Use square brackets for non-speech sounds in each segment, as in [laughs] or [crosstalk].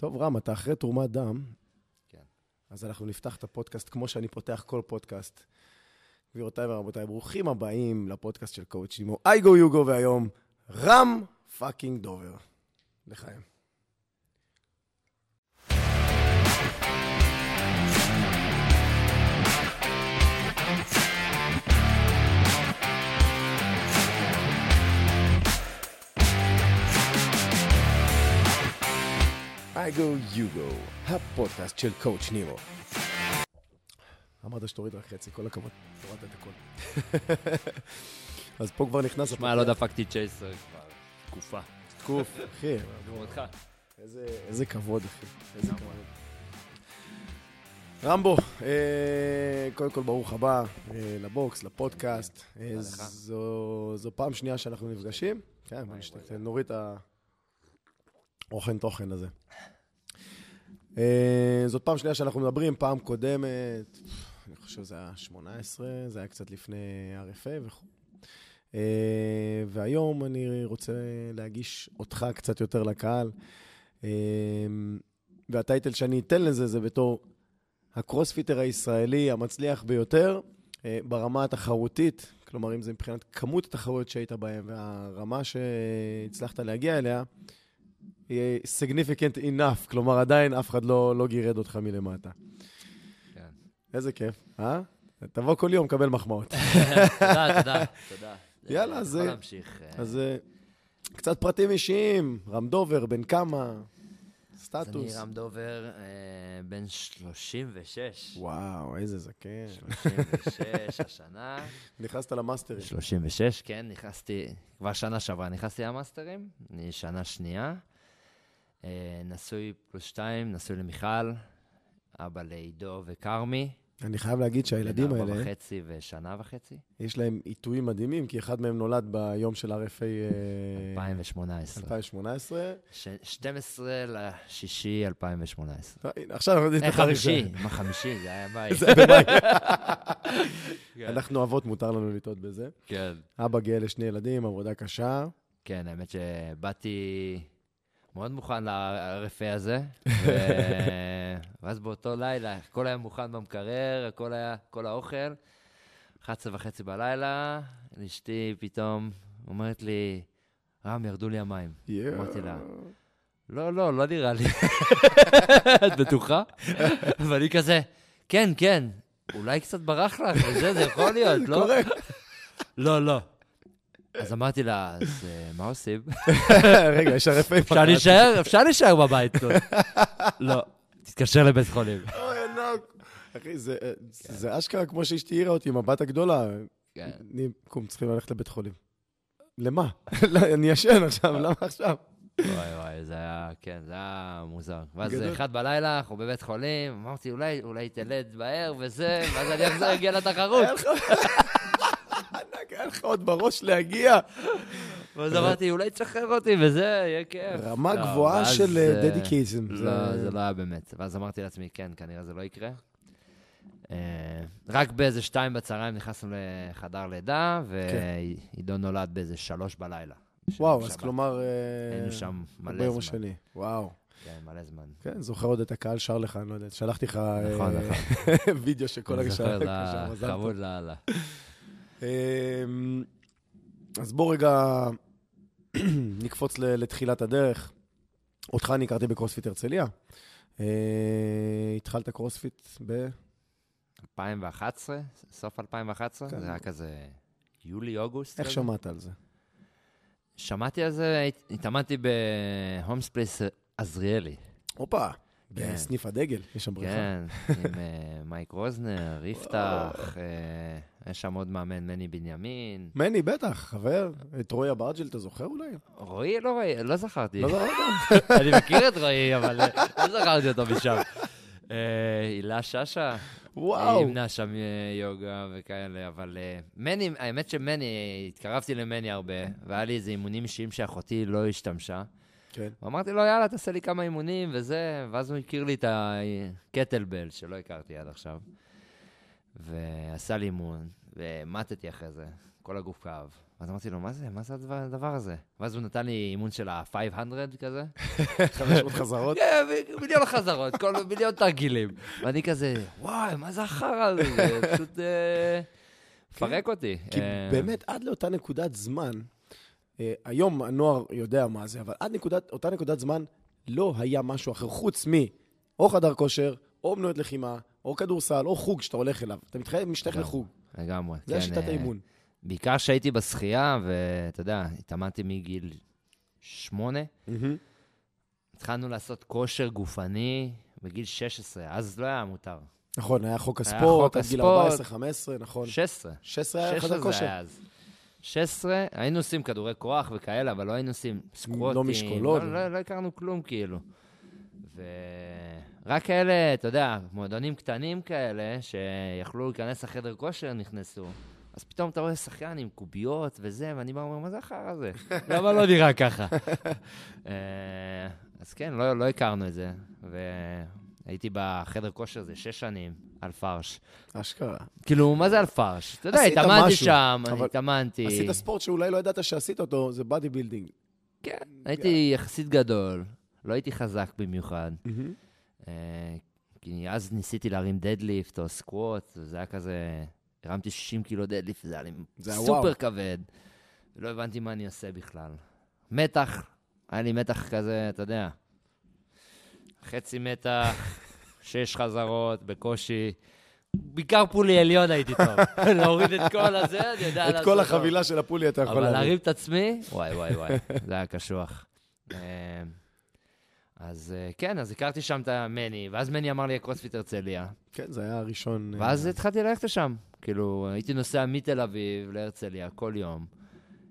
טוב, רם, אתה אחרי תרומת דם, כן. אז אנחנו נפתח את הפודקאסט כמו שאני פותח כל פודקאסט. גבירותיי ורבותיי, ברוכים הבאים לפודקאסט של coach שימו I GO YOU GO, והיום רם fucking דובר. לחיים. אייגו יוגו, הפודקאסט של קואוצ' נימו. אמרת שתוריד רק חצי, כל הכבוד, הורדת את הכל. אז פה כבר נכנס... שמע, לא דפקתי צ'ייסר כבר תקופה. תקוף, אחי. איזה, כבוד, אחי. איזה כבוד. רמבו, אה, קודם כל ברוך הבא אה, לבוקס, לפודקאסט. אה. זו, פעם שנייה שאנחנו נפגשים. כן, נוריד את האוכן תוכן הזה. אה, זאת פעם שנייה שאנחנו מדברים, פעם קודמת, אני חושב שזה היה 18, זה היה קצת לפני RFA וכו'. אה, והיום אני רוצה להגיש אותך קצת יותר לקהל. אה, והטייטל שאני אתן לזה זה בתור הקרוספיטר הישראלי המצליח ביותר אה, ברמה התחרותית, כלומר, אם זה מבחינת כמות התחרויות שהיית בהן והרמה שהצלחת להגיע אליה, significant enough, כלומר, עדיין אף אחד לא, לא גירד אותך מלמטה. כן. איזה כיף, אה? תבוא כל יום, קבל מחמאות. [laughs] תודה, תודה, תודה. יאללה, אז, יכול אה, להמשיך. אה, אז אה, קצת פרטים אישיים, רם דובר, בן כמה, אז אני סטטוס. רם דובר, בן 36. וואו, איזה זקן. 36 [laughs] השנה. נכנסת למאסטרים. 36, כן, נכנסתי, כבר שנה שעברה נכנסתי למאסטרים, אני שנה שנייה. אה, נשוי פלוס שתיים, נשוי למיכל, אבא לעידו וכרמי. אני חייב להגיד שהילדים בן ארבע האלה, וחצי ושנה וחצי. יש להם עיתויים מדהימים, כי אחד מהם נולד ביום של RFA אה, 2018. 2018. ש- 12 לשישי 2018. לא, הנה, עכשיו אנחנו יודעים אה, את התאריך חמישי. מה חמישי? זה היה ביי. זה במאי. [laughs] כן. אנחנו אבות, מותר לנו לטעות בזה. כן. אבא גאה לשני ילדים, עבודה קשה. כן, האמת שבאתי מאוד מוכן ל-RFA הזה, ו- [laughs] ואז באותו לילה, הכל היה מוכן במקרר, הכל היה, כל האוכל. 11 וחצי בלילה, אשתי פתאום אומרת לי, רם, ירדו לי המים. יואו. אמרתי לה, לא, לא, לא נראה לי. [laughs] את בטוחה? ואני כזה, כן, כן, אולי קצת ברח לך, וזה, זה יכול להיות, לא? קורה. לא, לא. אז אמרתי לה, אז אה, מה עושים? [laughs] רגע, יש RFA. אפשר להישאר, אפשר להישאר בבית. לא. תתקשר לבית חולים. [laughs] אוי, ענק. אחי, זה- זה אשכרה כמו שאשתי העירה אותי עם הבת הגדולה. כן. אני, קום, צריכים ללכת לבית חולים. למה? [laughs] לא, אני ישן עכשיו, למה עכשיו? וואי וואי, זה היה, כן, זה היה מוזר. ואז גדול. אחד בלילה, אנחנו בבית חולים, אמרתי, אולי, אולי תלד בער וזה, ואז אני אחזור להגיע לתחרות. ענק, היה לך עוד בראש להגיע. ואז אמרתי, אולי תשחרר אותי וזה, יהיה כיף. רמה לא, גבוהה של אה, דדיקייזם. לא, זה לא היה באמת. ואז אמרתי לעצמי, כן, כנראה זה לא יקרה. אה, רק באיזה שתיים בצהריים נכנסנו לחדר לידה, ועידו נולד באיזה שלוש בלילה. וואו, אז. כלומר... אה, היינו שם מלא ביום זמן. השני. וואו. כן, מלא זמן. כן, זוכר עוד את הקהל שר לך, אני לא יודע, שלחתי לך אה, נכון, [laughs] וידאו של כל אני הגשם. זוכר, [laughs] חמוד לאללה. אמ, אז בוא רגע [clears throat] נקפוץ לתחילת הדרך. אותך אני הכרתי בקרוספיט הרצליה. אה, התחלת קרוספיט ב... 2011, סוף 2011, כן. זה היה כזה יולי-אוגוסט. איך כזה. שמעת על זה? שמעתי על זה, הת- התאמנתי בהולמס פלייס עזריאלי. הופה, כן. בסניף הדגל, יש שם בריכה. כן, עם אה, מייק רוזנר, יפתח, [laughs] אה, יש שם עוד מאמן, מני בנימין. מני, בטח, חבר. את רועי אברג'ל, אתה זוכר אולי? רועי, לא רועי, לא זכרתי. לא זוכר? [laughs] אני מכיר את רועי, אבל אה, לא זכרתי אותו משם. הילה שאשא, וואו. היא אימנה שם יוגה וכאלה, אבל מני, האמת שמני, התקרבתי למני הרבה, והיה לי איזה אימונים אישיים שאחותי לא השתמשה. כן. ואמרתי לו, יאללה, תעשה לי כמה אימונים וזה, ואז הוא הכיר לי את הקטלבל, שלא הכרתי עד עכשיו. ועשה לי אימון, ומטתי אחרי זה. כל הגוף כאב. אז אמרתי לו, מה זה? מה זה הדבר, הזה? ואז הוא נתן לי אימון של ה-500 כזה. [laughs] 500 חזרות? כן, מיליון חזרות, כל [laughs] מיליון תרגילים. ואני כזה, וואי, מה זה החרא הזה? זה פשוט אה, מפרק אותי. כי אה, באמת, עד לאותה נקודת זמן, היום הנוער יודע מה זה, אבל עד נקודת, אותה נקודת זמן לא היה משהו אחר, חוץ מ... או חדר כושר, או אמנויות לחימה, או כדורסל, או חוג שאתה הולך אליו. אתה מתחייב, משתייך. לחוג. לגמרי. זה כן, השיטת אה, האימון. בעיקר שהייתי בשחייה, ואתה יודע, התאמנתי מגיל שמונה. מהמם. התחלנו לעשות כושר גופני בגיל 16, אז לא היה מותר. נכון, היה חוק הספורט, עד גיל הספורט. 14-15, נכון. 16. 16 היה 16 חדר זה כושר. היה אז. 16, היינו עושים כדורי כוח וכאלה, אבל לא היינו עושים סקווטים. משקולות. לא, לא, לא הכרנו כלום, כאילו. ורק כאלה, אתה יודע, מועדונים קטנים כאלה, שיכלו להיכנס לחדר כושר, נכנסו. אז פתאום אתה רואה שחיין עם קוביות וזה, ואני בא ואומר, מה זה החרא הזה? [laughs] למה לא נראה ככה? [laughs] אה, אז כן, לא, לא הכרנו את זה. והייתי בחדר כושר זה שש שנים, על פרש. אשכרה. כאילו, מה זה על פרש? אתה יודע, התאמנתי שם, אבל התאמנתי. עשית ספורט שאולי לא ידעת שעשית אותו, זה bodybuilding. כן, הייתי יחסית גדול, לא הייתי חזק במיוחד. אה, כי אז ניסיתי להרים deadlift או squat, וזה היה כזה, הרמתי 60 קילו deadlift, זה היה לי סופר. כבד. ולא הבנתי מה אני עושה בכלל. מתח, היה לי מתח כזה, אתה יודע, חצי מתח, שש חזרות, בקושי. בעיקר פולי עליון הייתי טוב. [laughs] להוריד את כל הזה, [laughs] אני יודע את לעשות כל טוב. החבילה של הפולי אתה יכול אבל להרים. את עצמי, וואי, וואי, וואי, [laughs] זה היה קשוח. אה, אז אה, כן, אז הכרתי שם את המני, ואז מני אמר לי, קרוספיט הרצליה. כן, זה היה הראשון. אה, ואז התחלתי ללכת לשם. כאילו, הייתי נוסע מתל אביב להרצליה כל יום.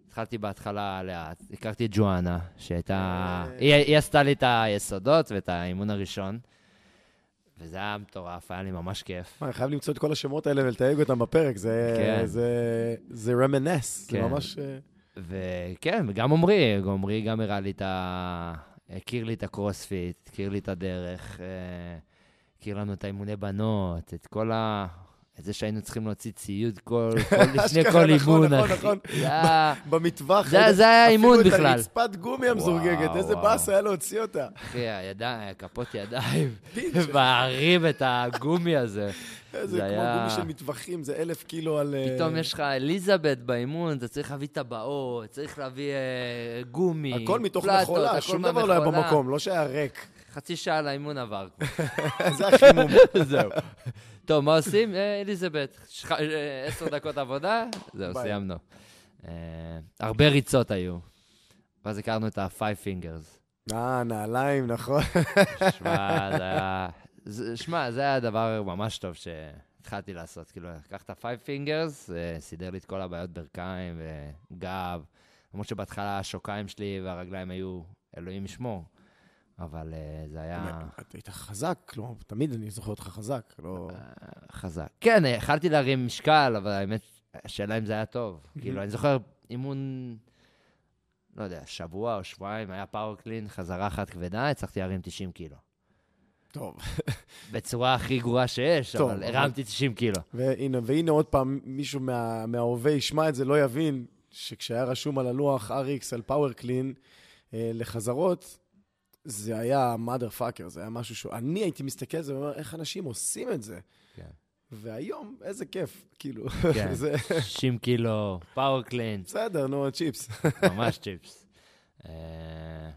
התחלתי בהתחלה לאט, הכרתי את ג'ואנה, שהייתה... היא עשתה לי את היסודות ואת האימון הראשון, וזה היה מטורף, היה לי ממש כיף. אני חייב למצוא את כל השמות האלה ולתייג אותם בפרק, זה, כן. זה, זה רמנס, זה כן. ממש... אה, וכן, וגם עמרי, עמרי גם הראה לי את ה... הכיר לי את הקרוספיט, הכיר לי את הדרך, אה, הכיר לנו את האימוני בנות, את כל ה... את זה שהיינו צריכים להוציא ציוד כל, [laughs] כל לפני כל נכון, אימון, נכון, אחי. נכון. היה- במטווח. זה- זה היה אימון אפילו בכלל. את הרצפת גומי המזורגגת, איזה. באס היה להוציא אותה. אחי, הידיים, כפות ידיים. [laughs] מערים את הגומי הזה. זה כמו היה- גומי של מטווחים, זה אלף קילו על... אה, פתאום יש לך אליזבת באימון, אתה צריך להביא טבעות, צריך להביא אה, גומי, הכל מתוך פלטות, מכולה, הכל שום דבר לא היה. במקום, לא שהיה ריק. חצי שעה לאימון עבר. [laughs] זה החימום. זהו. טוב, מה עושים? אה, אליזבת, אה, עשר דקות עבודה, זהו. סיימנו. אה, הרבה ריצות היו. ואז הכרנו את ה-five fingers. אה, נעליים, נכון. שמע, זה היה... שמע, זה היה דבר ממש טוב שהתחלתי לעשות. כאילו, לקח את ה-five fingers, סידר לי את כל הבעיות ברכיים וגב. למרות שבהתחלה השוקיים שלי והרגליים היו, אלוהים ישמור. אבל אה, זה היה אתה היית חזק, לא, תמיד אני זוכר אותך חזק, לא... חזק. כן, יכלתי להרים משקל, אבל האמת, השאלה אם זה היה טוב. כאילו, אני זוכר אימון, לא יודע, שבוע או שבועיים, היה פאוור קלין, חזרה אחת כבדה, הצלחתי להרים 90 קילו. טוב. [laughs] בצורה הכי גרועה שיש, טוב, אבל הרמתי 90 קילו. והנה, והנה עוד פעם, מישהו מה, מההווה ישמע את זה, לא יבין שכשהיה רשום על הלוח RX על פאוור קלין אה, לחזרות, זה היה mother fucker, זה היה משהו ש... אני הייתי מסתכל על זה ואומר, איך אנשים עושים את זה? כן. והיום, איזה כיף, כאילו. כן. זה 60 קילו, power clean, בסדר, נו, צ'יפס. ממש צ'יפס. אה,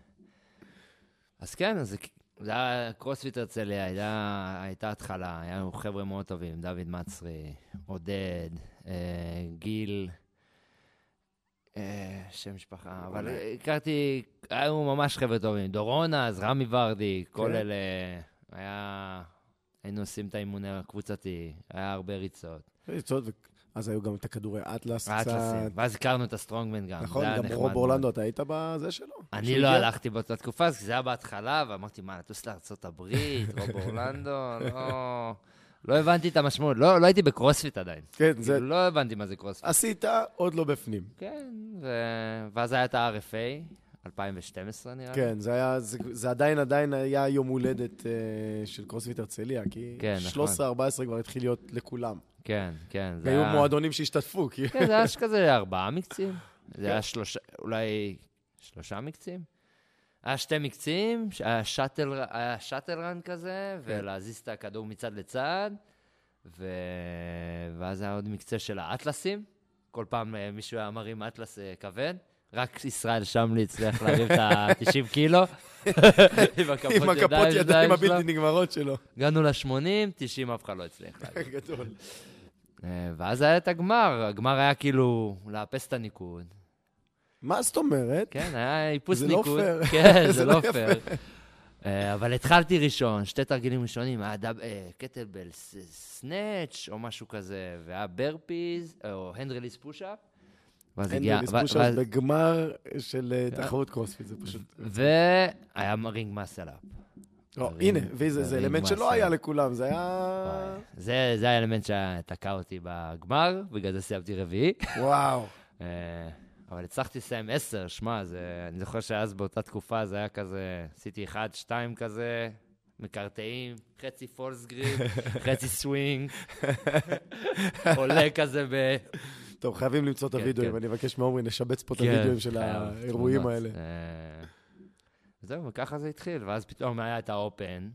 אז כן, אז זה- היה קרוספיט הרצליה, הייתה, הייתה התחלה, היה לנו חבר'ה מאוד טובים, דוד מצרי, עודד, אה, גיל, שם משפחה, אבל הכרתי, היו ממש חבר'ה טובים, דורונה, אז רמי ורדי, כל כן. אלה, היה, היינו עושים את האימון הקבוצתי, היה הרבה ריצות. ריצות, אז היו גם את הכדורי אטלס קצת. אטלסים, ואז הכרנו את ה strongman גם, נכון, גם רוב. אורלנדו, אתה היית בזה שלו? אני לא? הלכתי באותה תקופה, אז זה היה בהתחלה, ואמרתי, מה, לטוס לארצות הברית, רוב אורלנדו, לא... [laughs] לא הבנתי את המשמעות, לא, לא הייתי בקרוספיט עדיין. כן, זה... כאילו, לא הבנתי מה זה קרוספיט. עשית, עוד לא בפנים. כן, ו... ואז היה את ה-RFA, 2012 נראה לי. כן, זה היה, זה, זה עדיין, עדיין היה יום הולדת אה, של קרוספיט הרצליה, כי כן, נכון. 13-14 כבר התחיל להיות לכולם. כן, כן. זה היו היה- מועדונים שהשתתפו, כי... כן, זה היה כזה ארבעה מקצים. [laughs] זה היה שלושה, אולי שלושה מקצים. היה שתי מקצים, היה שאטל, היה שאטל רן כזה, ולהזיז את הכדור מצד לצד, ו... ואז היה עוד מקצה של האטלסים. כל פעם אה, מישהו היה מרים אטלס אה, כבד. רק ישראל שמלי הצליח להרים את ה-90 קילו. [laughs] עם הכפות ידיים. הבלתי נגמרות שלו. הגענו ל-80, 90 אף אחד לא הצליח להרים. [laughs] גדול. אה, ואז היה את הגמר, הגמר היה כאילו לאפס את הניקוד. מה זאת אומרת? כן, היה איפוס זה לא ניקוד. פייר. [laughs] כן, [laughs] זה זה לא לא יפה. פייר. אה, אבל התחלתי ראשון, שתי תרגילים ראשונים, היה doub- אה, kettlebell snatch או משהו כזה, והיה burpees, או hand release push-up. ואז הגיע... ספוש ואז- בגמר של אה, תחרות קרוספיט, זה פשוט... והיה ring muscle-up. לא, הנה, וזה זה אלמנט שלא. היה לכולם, זה היה... זה זה האלמנט שתקע אותי בגמר, בגלל זה סיימתי רביעי. וואו. אבל הצלחתי לסיים עשר, שמע, זה, אני זוכר שאז באותה תקופה זה היה כזה, עשיתי אחד, שתיים כזה, מקרטעים, חצי false grip, [laughs] חצי סווינג, [laughs] עולה כזה ב... טוב, חייבים למצוא את כן, הוידאוים, כן. אני אבקש מעומרי, נשבץ פה את כן, הוידאוים של האירועים. האלה. אה, זהו, וככה זה התחיל, ואז פתאום היה את ה Open.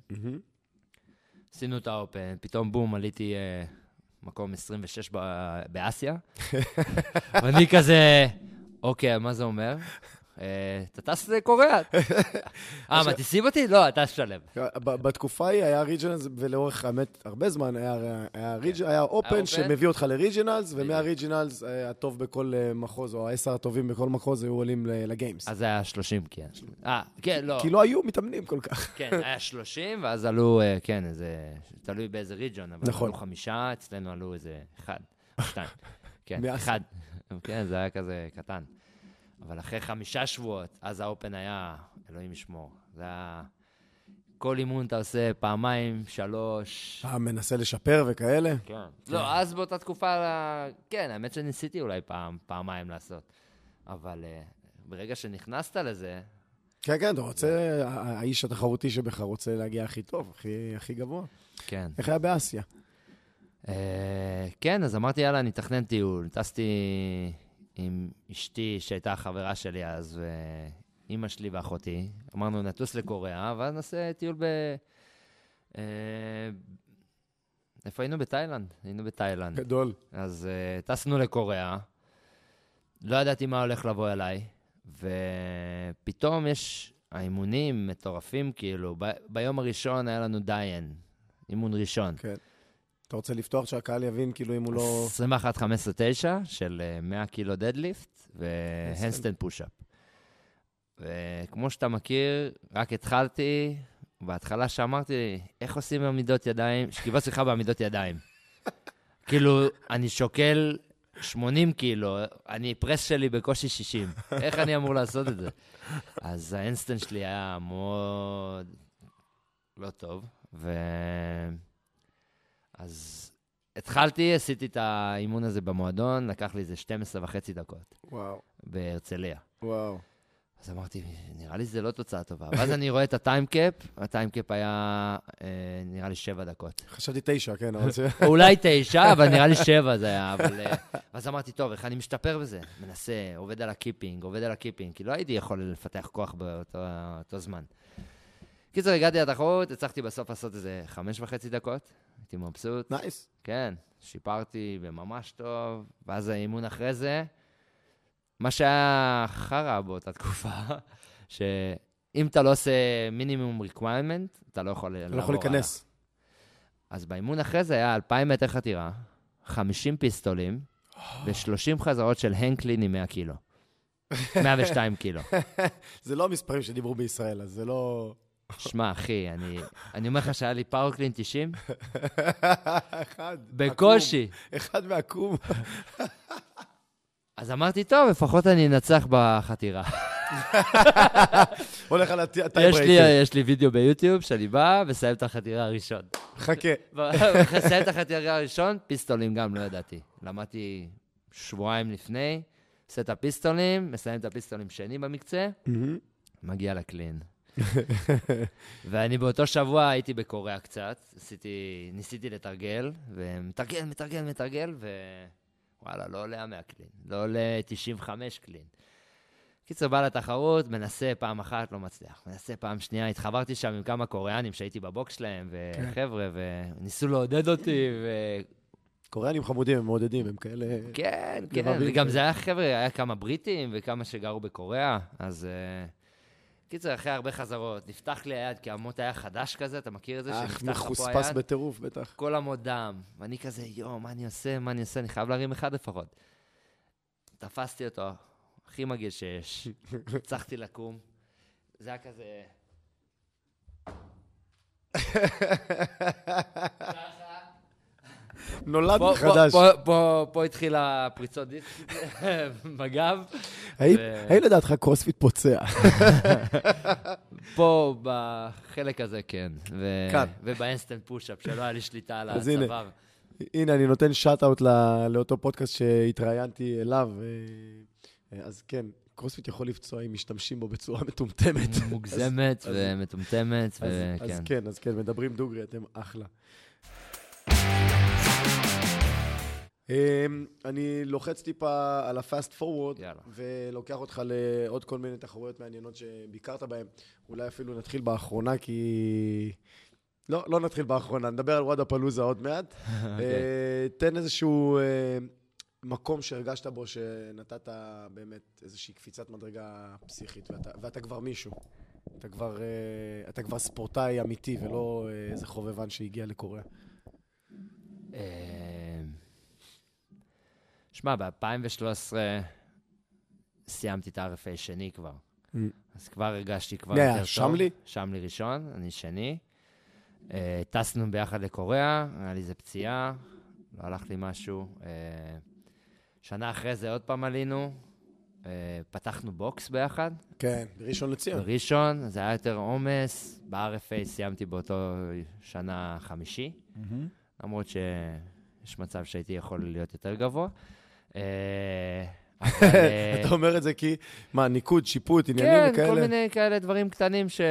עשינו את ה Open, פתאום בום, עליתי אה, מקום 26 ב- באסיה, [laughs] ואני כזה, אוקיי, מה זה אומר? אה, אתה טס לקוריאה. אה, מה, תשים אותי? לא, אתה שלם. ב- בתקופה ההיא היה ריג'נלס, ולאורך, האמת, הרבה זמן היה- אופן אופן. שמביא אותך לריג'נלס, בדיוק. ומהריג'נלס אה, הטוב בכל אה, מחוז, או העשר הטובים בכל מחוז, היו עולים לגיימס. אז היה 30, כן. אה, כן, לא. כי לא היו מתאמנים כל כך. כן, היה 30, ואז עלו, אה, כן, איזה, תלוי באיזה ריג'ון, אבל נכון. עלו חמישה, אצלנו עלו איזה אחד, שתיים. כן. אחד. כן, זה היה כזה קטן. אבל אחרי חמישה שבועות, אז האופן היה, אלוהים ישמור. זה היה... כל אימון אתה עושה פעמיים, שלוש. אה, מנסה לשפר וכאלה? כן. לא, אז באותה תקופה, כן, האמת שניסיתי אולי פעם, פעמיים לעשות. אבל אה, ברגע שנכנסת לזה, כן, כן, אתה רוצה, ה- האיש התחרותי שבך רוצה להגיע הכי טוב, הכי- הכי גבוה. כן. איך היה באסיה? אה, כן, אז אמרתי, יאללה, אני אתכנן טיול. טסתי עם אשתי, שהייתה החברה שלי אז, ואימא שלי ואחותי. אמרנו, נטוס לקוריאה, ואז נעשה טיול ב... אה, איפה היינו? בתאילנד. היינו בתאילנד. גדול. אז uh, טסנו לקוריאה, לא ידעתי מה הולך לבוא אליי, ופתאום יש האימונים מטורפים, כאילו, ב- ביום הראשון היה לנו דיין, אימון ראשון. כן. אתה רוצה לפתוח שהקהל יבין, כאילו, אם הוא לא... 21-15-9 של אה, 100 קילו deadlift ו handstand push-up. וכמו שאתה מכיר, רק התחלתי, בהתחלה שאמרתי, איך עושים עמידות ידיים, שכיבות סמיכה בעמידות ידיים. [laughs] כאילו, אני שוקל 80 קילו, אני, press שלי בקושי 60. איך אני אמור לעשות את זה? אז ה handstand שלי היה מאוד לא טוב, ו... אז התחלתי, עשיתי את האימון הזה במועדון, לקח לי איזה 12 וחצי דקות וואו, בהרצליה. וואו. אז אמרתי, נראה לי זה לא תוצאה טובה. ואז אני רואה את הטיימקאפ, הטיימקאפ היה אה, נראה לי שבע דקות. חשבתי תשע, כן, אבל זה... [laughs] אולי תשע, אבל נראה לי שבע זה היה. אבל... אה, אז אמרתי, טוב, איך אני משתפר בזה? מנסה, עובד על ה kipping, עובד על ה kipping, כי לא הייתי יכול לפתח כוח באותו אותו זמן. קיצור, הגעתי לתחרות, הצלחתי בסוף לעשות איזה חמש וחצי דקות, הייתי מבסוט. nice. כן, שיפרתי וממש טוב, ואז האימון אחרי זה, מה שהיה חרא באותה תקופה, [laughs] שאם אתה לא עושה מינימום requirement, אתה לא יכול אתה לא יכול להיכנס. אז באימון אחרי זה היה 2,000 מטר חתירה, 50 פיסטולים [laughs] ו-30 חזרות של hang clean עם 100 קילו. 102 קילו. [laughs] זה לא המספרים שדיברו בישראל, אז זה לא... שמע, אחי, אני, אני אומר לך שהיה לי פאורקלין 90, אחד. בקושי. עקום. אחד ועקום. אז אמרתי, טוב, לפחות אני אנצח בחתירה. [laughs] הולך על הטייפ יש לי, וידאו ביוטיוב שאני בא ומסיים את החתירה הראשון. חכה. מסיים את החתירה הראשון, פיסטולים גם לא ידעתי. למדתי שבועיים לפני, עושה את הפיסטולים, מסיים את הפיסטולים שני במקצה. מגיע לקלין. [laughs] ואני באותו שבוע הייתי בקוריאה קצת, עשיתי, ניסיתי לתרגל, ומתרגל, מתרגל, מתרגל, ווואלה, לא עולה 100 קלין, לא עולה 95 קלין. קיצר, בא לתחרות, מנסה פעם אחת, לא מצליח. מנסה פעם שנייה, התחברתי שם עם כמה קוריאנים שהייתי בבוקס שלהם, וחבר'ה, וניסו לעודד אותי, ו... קוריאנים חמודים, הם מעודדים, הם כאלה... כן, כן, וגם כן. זה היה חבר'ה, היה כמה בריטים וכמה שגרו בקוריאה, אז... אה, קיצר, אחרי הרבה חזרות, נפתח לי היד, כי המוט היה חדש כזה, אתה מכיר את זה? אך, מחוספס? בטירוף, בטח. כל עמוד דם, ואני כזה, יואו, מה אני עושה, מה אני עושה, אני חייב להרים אחד לפחות. תפסתי אותו, הכי מגעיל שיש, הצלחתי לקום, זה היה כזה... [laughs] נולד מחדש. פה- התחילה פריצות דיסק [laughs] בגב. האם לדעתך קרוספיט פוצע? [laughs] פה, בחלק הזה, כן. כאן. וב handstand push-up, שלא היה לי שליטה על. הצוואר. הנה, אני נותן shout-out לאותו פודקאסט שהתראיינתי אליו. אה, אז כן, קרוספיט יכול לפצוע אם משתמשים בו בצורה מטומטמת. [laughs] מוגזמת ומטומטמת, אז- אז וכן. כן, אז כן, מדברים דוגרי, אתם אחלה. אמ, אני לוחץ טיפה על ה-fast forward, יאללה. ולוקח אותך לעוד כל מיני תחרויות מעניינות שביקרת בהן. אולי אפילו נתחיל באחרונה, כי... לא, לא נתחיל באחרונה, נדבר על וואדה פלוזה עוד מעט. [laughs] אוקיי. אה, תן איזשהו אה, מקום שהרגשת בו שנתת באמת איזושהי קפיצת מדרגה פסיכית, ואתה, ואתה כבר מישהו. אתה כבר, אה, אתה כבר ספורטאי אמיתי, ולא איזה חובבן שהגיע לקוריאה. שמע, ב-2013 סיימתי את ה-RFA שני כבר. Mm. אז כבר הרגשתי כבר היה? יותר טוב. שמלי? שמלי ראשון, אני שני. אה, טסנו ביחד לקוריאה, היה לי איזה פציעה, לא הלך לי משהו. אה, שנה אחרי זה עוד פעם עלינו, אה, פתחנו בוקס ביחד, כן, בראשון לציון. בראשון, זה היה יותר עומס. ב-RFA סיימתי באותו שנה חמישי, למרות שיש מצב שהייתי יכול להיות יותר גבוה. אה, [laughs] אה, אתה אומר את זה כי, מה, ניקוד, שיפוט, עניינים כן, וכאלה? כל מיני כאלה דברים קטנים ש...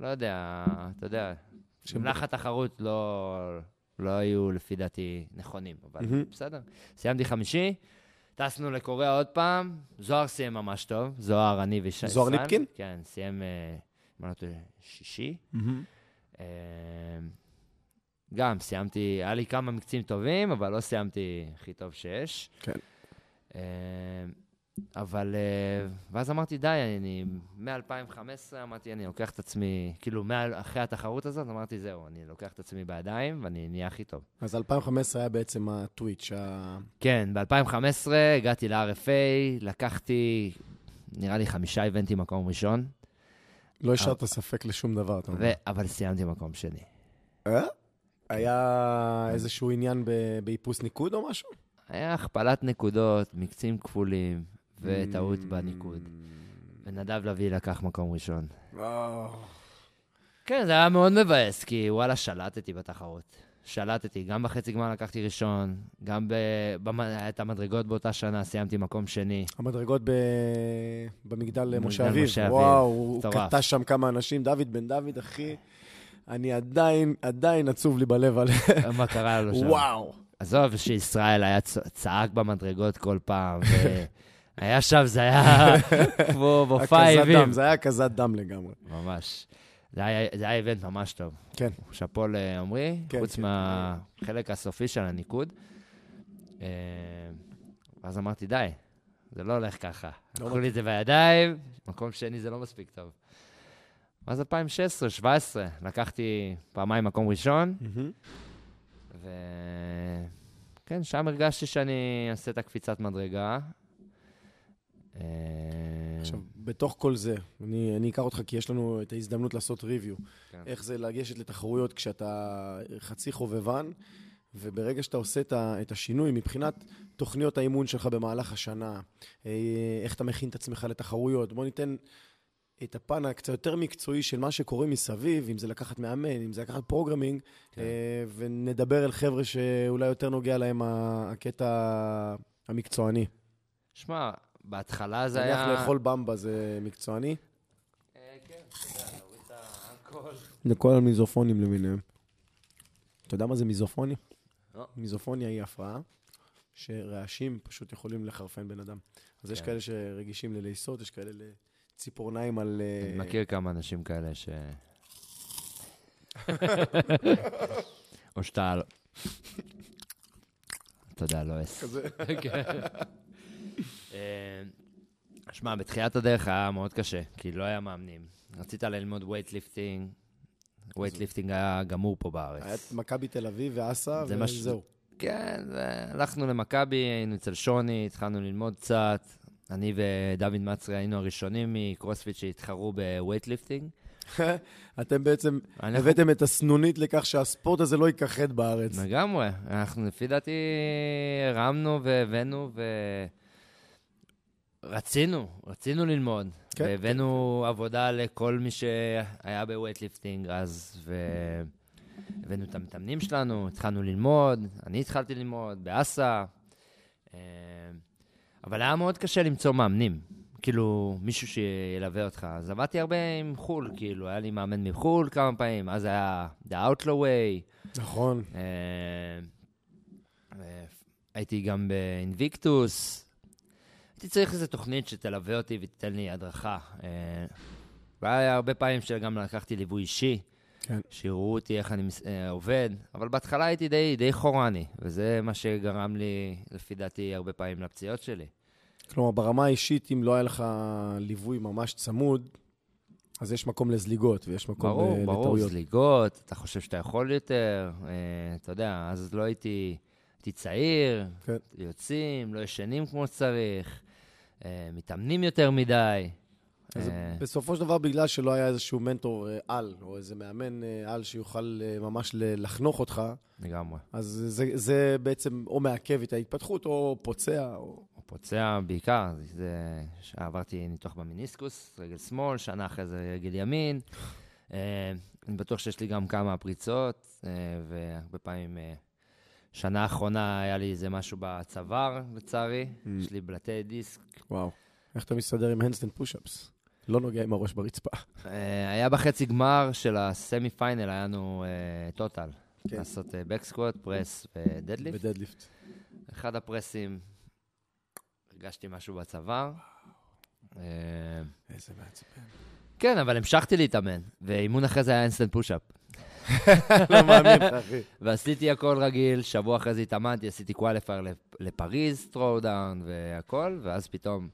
לא יודע, אתה יודע, במהלך התחרות לא, לא היו לפי דעתי נכונים, אבל. בסדר. סיימתי חמישי, טסנו לקוריאה עוד פעם, זוהר סיים ממש טוב, זוהר, אני וישראל. זוהר ליפקין? כן, סיים, אה, אם אני לא טועה, שישי. אה, גם סיימתי, היה לי כמה מקצים טובים, אבל לא סיימתי הכי טוב שיש. כן. אה, אבל, אה, ואז אמרתי, די, אני, מ-2015 אמרתי, אני לוקח את עצמי, כאילו, מה- אחרי התחרות הזאת, אמרתי, זהו, אני לוקח את עצמי בידיים, ואני נהיה הכי טוב. אז 2015 היה בעצם הטוויץ', ה... כן, ב-2015 הגעתי ל-RFA, לקחתי, נראה לי חמישה איבנטים מקום ראשון, לא השארת ספק לשום דבר, אתה אומר. ו- אבל סיימתי מקום שני. אה? היה איזשהו עניין באיפוס ניקוד או משהו? היה הכפלת נקודות, מקצים כפולים, וטעות Mm. בניקוד. ונדב לביא לקח מקום ראשון. כן, זה היה מאוד מבאס, כי וואלה, שלטתי בתחרות. שלטתי, גם בחצי גמר לקחתי ראשון, גם ב... במ... את המדרגות באותה שנה סיימתי מקום שני. המדרגות ב... במגדל משה אביב. וואו, הוא. קטע שם כמה אנשים. דוד בן דוד, אחי, אני עדיין, עדיין עצוב לי בלב על... מה קרה לו שם? וואו. עזוב שישראל היה. צעק במדרגות כל פעם, והיה [laughs] שם, זה היה כמו [laughs] מופע איבים. זה היה הקזת דם לגמרי. ממש. זה היה, זה היה איבנט ממש טוב. כן. שאפו לעמרי, כן, חוץ כן. מהחלק הסופי של הניקוד. אה, ואז אמרתי, די, זה לא הולך ככה. לא לקחו לי את זה בידיים, מקום שני זה לא מספיק טוב. אז 2016, 2017, לקחתי פעמיים מקום ראשון, מהמם. וכן, שם הרגשתי שאני אעשה את הקפיצת מדרגה. אה, עכשיו, בתוך כל זה, אני, אני אקח אותך כי יש לנו את ההזדמנות לעשות review. כן. איך זה לגשת לתחרויות כשאתה חצי חובבן, וברגע שאתה עושה את, ה, את השינוי מבחינת תוכניות האימון שלך במהלך השנה, אה, איך אתה מכין את עצמך לתחרויות, בוא ניתן את הפן הקצת יותר מקצועי של מה שקורה מסביב, אם זה לקחת מאמן, אם זה לקחת programming, כן. אה, ונדבר אל חבר'ה שאולי יותר נוגע להם הקטע המקצועני. שמע, בהתחלה זה נניח היה... לאכול במבה זה מקצועני? אה, לכל המיזופונים למיניהם. אתה יודע מה זה מיזופוניה? לא. מיזופוניה היא הפרעה שרעשים פשוט יכולים לחרפן בן אדם. אז יש כן. כאלה שרגישים ללעיסות, יש כאלה לציפורניים על... אה, אני מכיר כמה אנשים כאלה ש... [laughs] או שאתה... לא- אתה יודע, לא אס. כזה. כן. אה, שמע, בתחילת הדרך היה מאוד קשה, כי לא היה מאמנים. רצית ללמוד weightlifting, weightlifting היה גמור פה בארץ. היה את מכבי תל אביב ואסה, וזהו. כן, הלכנו למכבי, היינו אצל שוני, התחלנו ללמוד קצת. אני ודוד מצרי היינו הראשונים מקרוספיט שהתחרו ב weightlifting. [laughs] אתם בעצם אנחנו- הבאתם את הסנונית לכך שהספורט הזה לא ייכחד בארץ. לגמרי. אנחנו לפי דעתי הרמנו והבאנו ו... רצינו, רצינו ללמוד. כן, והבאנו עבודה לכל מי שהיה ב weightlifting אז, והבאנו את המתאמנים שלנו, התחלנו ללמוד, אני התחלתי ללמוד באסה, אה, אבל היה מאוד קשה למצוא מאמנים. כאילו, מישהו שילווה אותך. אז עבדתי הרבה עם חו"ל, כאילו, היה לי מאמן מחו"ל כמה פעמים, אז היה The Outlaw Way, נכון. אה, אה, הייתי גם באינביקטוס. הייתי צריך איזו תוכנית שתלווה אותי ותיתן לי הדרכה. אה, והיה הרבה פעמים שגם לקחתי ליווי אישי, כן. שיראו אותי איך אני אה, עובד, אבל בהתחלה הייתי די, די חורני, וזה מה שגרם לי, לפי דעתי, הרבה פעמים לפציעות שלי. כלומר, ברמה האישית, אם לא היה לך ליווי ממש צמוד, אז יש מקום לזליגות ויש מקום ברור, ל- ברור, לטעויות. זליגות, אתה חושב שאתה יכול יותר, אה, אתה יודע, אז לא הייתי, הייתי צעיר, כן. יוצאים, לא ישנים כמו שצריך, אה, מתאמנים יותר מדי. אז אה, בסופו של דבר, בגלל שלא היה איזשהו מנטור אה, על, או איזה מאמן אה, על שיוכל אה, ממש לחנוך אותך, לגמרי. אז זה, זה בעצם או מעכב את ההתפתחות, או פוצע, או... פוצע בעיקר, זה, עברתי ניתוח במיניסקוס, רגל שמאל, שנה אחרי זה רגל ימין. אה, אני בטוח שיש לי גם כמה פריצות, אה, והרבה פעמים, אה, שנה האחרונה היה לי איזה משהו בצוואר, לצערי. Mm. יש לי בלטי דיסק. וואו. איך אתה מסתדר עם handstand push-ups? לא נוגע עם הראש ברצפה. היה בחצי גמר של ה semi final, היה לנו total. כן. לעשות back squat, press ו deadlift. ב deadlift. אחד הפרסים, הרגשתי משהו בצוואר. אה, איזה מעצבן. כן, אבל המשכתי להתאמן, ואימון אחרי זה היה handstand push-up. [laughs] לא מאמין לך, אחי. ועשיתי הכל רגיל, שבוע אחרי זה התאמנתי, עשיתי qualifier לפריז, Throwdown והכל, ואז פתאום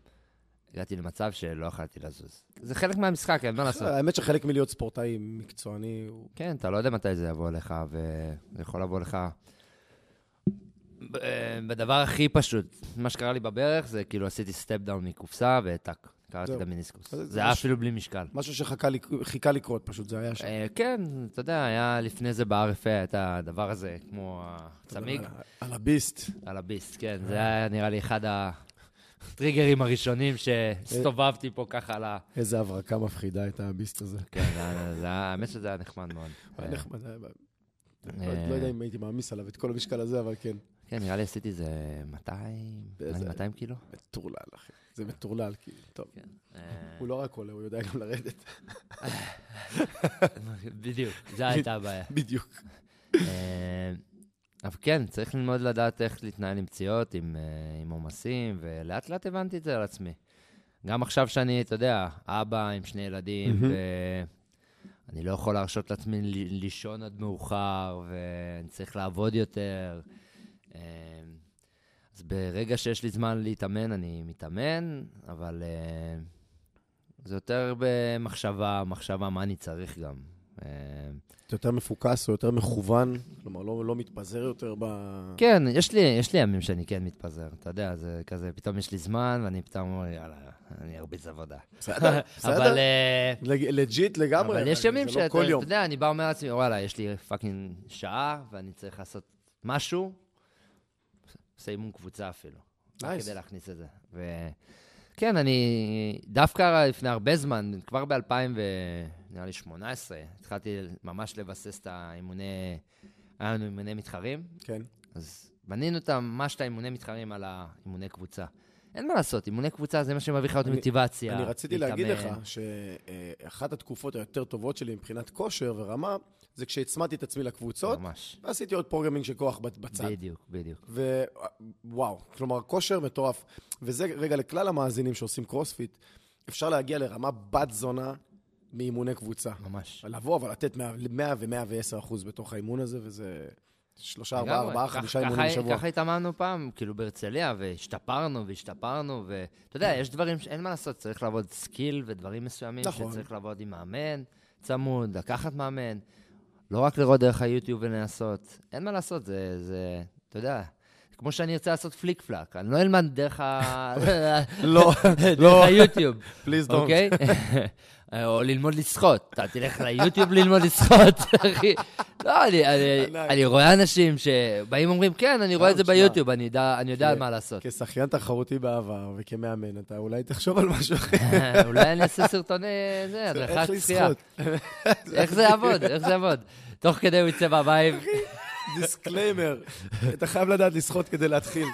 הגעתי למצב שלא יכלתי לזוז. זה חלק מהמשחק, אין מה לעשות. האמת שחלק מלהיות ספורטאי מקצועני הוא... כן, אתה לא יודע מתי זה יבוא לך, וזה יכול לבוא לך... בדבר הכי פשוט, מה שקרה לי בברך זה כאילו עשיתי step down מקופסה וטאק, קרעתי. את המיניסקוס. זה היה אפילו בלי משקל. משהו שחיכה לק- חיכה לקרות, פשוט זה היה שם. אה, כן, אתה יודע, היה לפני זה ב-RFA, את הדבר הזה, כמו הצמיג, על- ה Beast. על ה Beast, כן. זה היה נראה לי אחד הטריגרים הראשונים שהסתובבתי פה ככה על ה... איזה הברקה מפחידה הייתה ה Beast הזה. כן, האמת שזה היה נחמד מאוד. היה נחמד, אה, לא יודע אם הייתי מעמיס עליו את כל המשקל הזה, אבל כן. כן, נראה לי עשיתי איזה 200, נראה לי איזה- 200 קילו. מטורלל, אחי. זה מטורלל, כאילו. טוב. אה, הוא לא רק עולה, הוא יודע גם לרדת. [laughs] בדיוק, זו הייתה הבעיה. בדיוק. אה, אבל כן, צריך ללמוד לדעת איך להתנהל עם פציעות, עם אה, עם עומסים, ולאט לאט הבנתי את זה על עצמי. גם עכשיו שאני, אתה יודע, אבא עם שני ילדים. ואני לא יכול להרשות לעצמי לישון עד מאוחר, ואני צריך לעבוד יותר. אה, אז ברגע שיש לי זמן להתאמן, אני מתאמן, אבל אה, זה יותר במחשבה, מחשבה מה אני צריך גם. אתה יותר מפוקס או יותר מכוון, כלומר, לא לא מתפזר יותר ב... כן, יש לי, יש לי ימים שאני כן מתפזר, אתה יודע, זה כזה, פתאום יש לי זמן, ואני פתאום אומר, יאללה, אני ארביץ עבודה. בסדר, [laughs] בסדר. אבל, אה, leg- legit לגמרי. אבל יש ימים לא שאתה אתה. יודע, אני בא ואומר לעצמי, וואלה, יש לי fucking שעה, ואני צריך לעשות משהו, עושה אימון קבוצה אפילו. רק Nice. כדי להכניס את זה. וכן, אני דווקא לפני הרבה זמן, כבר ב-2000 נראה לי 18, התחלתי ממש לבסס את האימוני, היה לנו אימוני מתחרים, כן. אז בנינו את ממש את האימוני מתחרים על האימוני קבוצה. אין מה לעשות, אימוני קבוצה זה מה שמביא לך עוד אני- מוטיבציה. אני רציתי להגיד לך להתאמן. שאחת התקופות היותר טובות שלי מבחינת כושר ורמה, זה כשהצמדתי את עצמי לקבוצות, ממש. ועשיתי עוד programming של כוח בצ- בצד. בדיוק, בדיוק. ווואו, כלומר, כושר מטורף. וזה רגע לכלל המאזינים שעושים קרוספיט, אפשר להגיע לרמה בת זונה מאימוני קבוצה. ממש. לבוא, אבל לתת 100 ו-110 אחוז בתוך האימון הזה, וזה שלושה, ארבעה. ארבעה, חמישה אימונים בשבוע. ככה התאמנו פעם, כאילו בהרצליה, והשתפרנו והשתפרנו, ואתה יודע, יש דברים שאין מה לעשות, צריך לעבוד skill ודברים מסוימים, נכון. שצריך לעבוד עם מאמן צמוד, לקחת מאמן, לא רק לראות דרך היוטיוב ולנסות. אין מה לעשות, זה, זה, אתה יודע, כמו שאני ארצה לעשות פליק פלאק, אני לא אלמד דרך ה... [laughs] לא, דרך לא, היוטיוב, [laughs] פליז דונט. אוקיי? [laughs] או ללמוד לשחות. אתה תלך ליוטיוב ללמוד לשחות, [laughs] אחי. לא, אני- אני-. אני רואה אנשים שבאים ואומרים, כן, אני רואה את זה תשמע. ביוטיוב, אני יודע- אני יודע. על מה לעשות. כשחיין תחרותי בעבר וכמאמן, אתה אולי תחשוב על משהו אחר. [laughs] אולי אני אעשה סרטוני, זה, הדרכת. לשחות. [laughs] איך זה יעבוד? איך זה יעבוד? תוך כדי הוא יצא מהבית. Disclaimer, אתה חייב לדעת לשחות כדי להתחיל.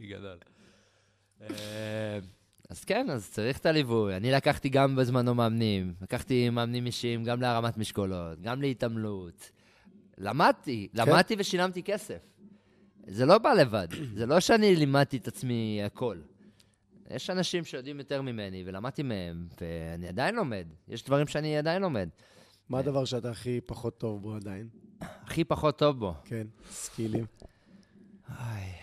גדול. אז כן, אז צריך את הליווי. אני לקחתי גם בזמנו מאמנים. לקחתי מאמנים אישיים גם להרמת משקולות, גם להתעמלות. למדתי, למדתי ושילמתי כסף. זה לא בא לבד. [clears throat] זה לא שאני לימדתי את עצמי הכל. יש אנשים שיודעים יותר ממני, ולמדתי מהם, ואני עדיין לומד. יש דברים שאני עדיין לומד. מה הדבר שאתה הכי פחות טוב בו עדיין? הכי פחות טוב בו. כן, סקילים. איי.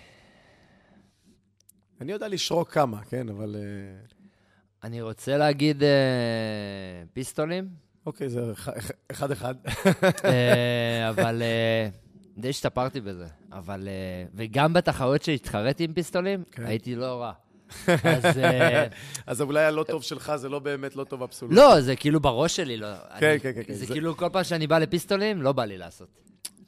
אני יודע לשרוק כמה, כן, אבל... אה, אני רוצה להגיד אה, פיסטולים. אוקיי, זה אח- אחד-אחד. אה, אבל אה, די השתפרתי בזה. אבל, אה, וגם בתחרות שהתחרתי עם פיסטולים, כן. הייתי לא רע. אז [laughs] אז אולי הלא טוב שלך זה לא באמת לא טוב אבסולוט. לא, זה כאילו בראש שלי, לא. כן, כן, כן, כן, זה- כאילו כל פעם שאני בא לפיסטולים, לא בא לי לעשות.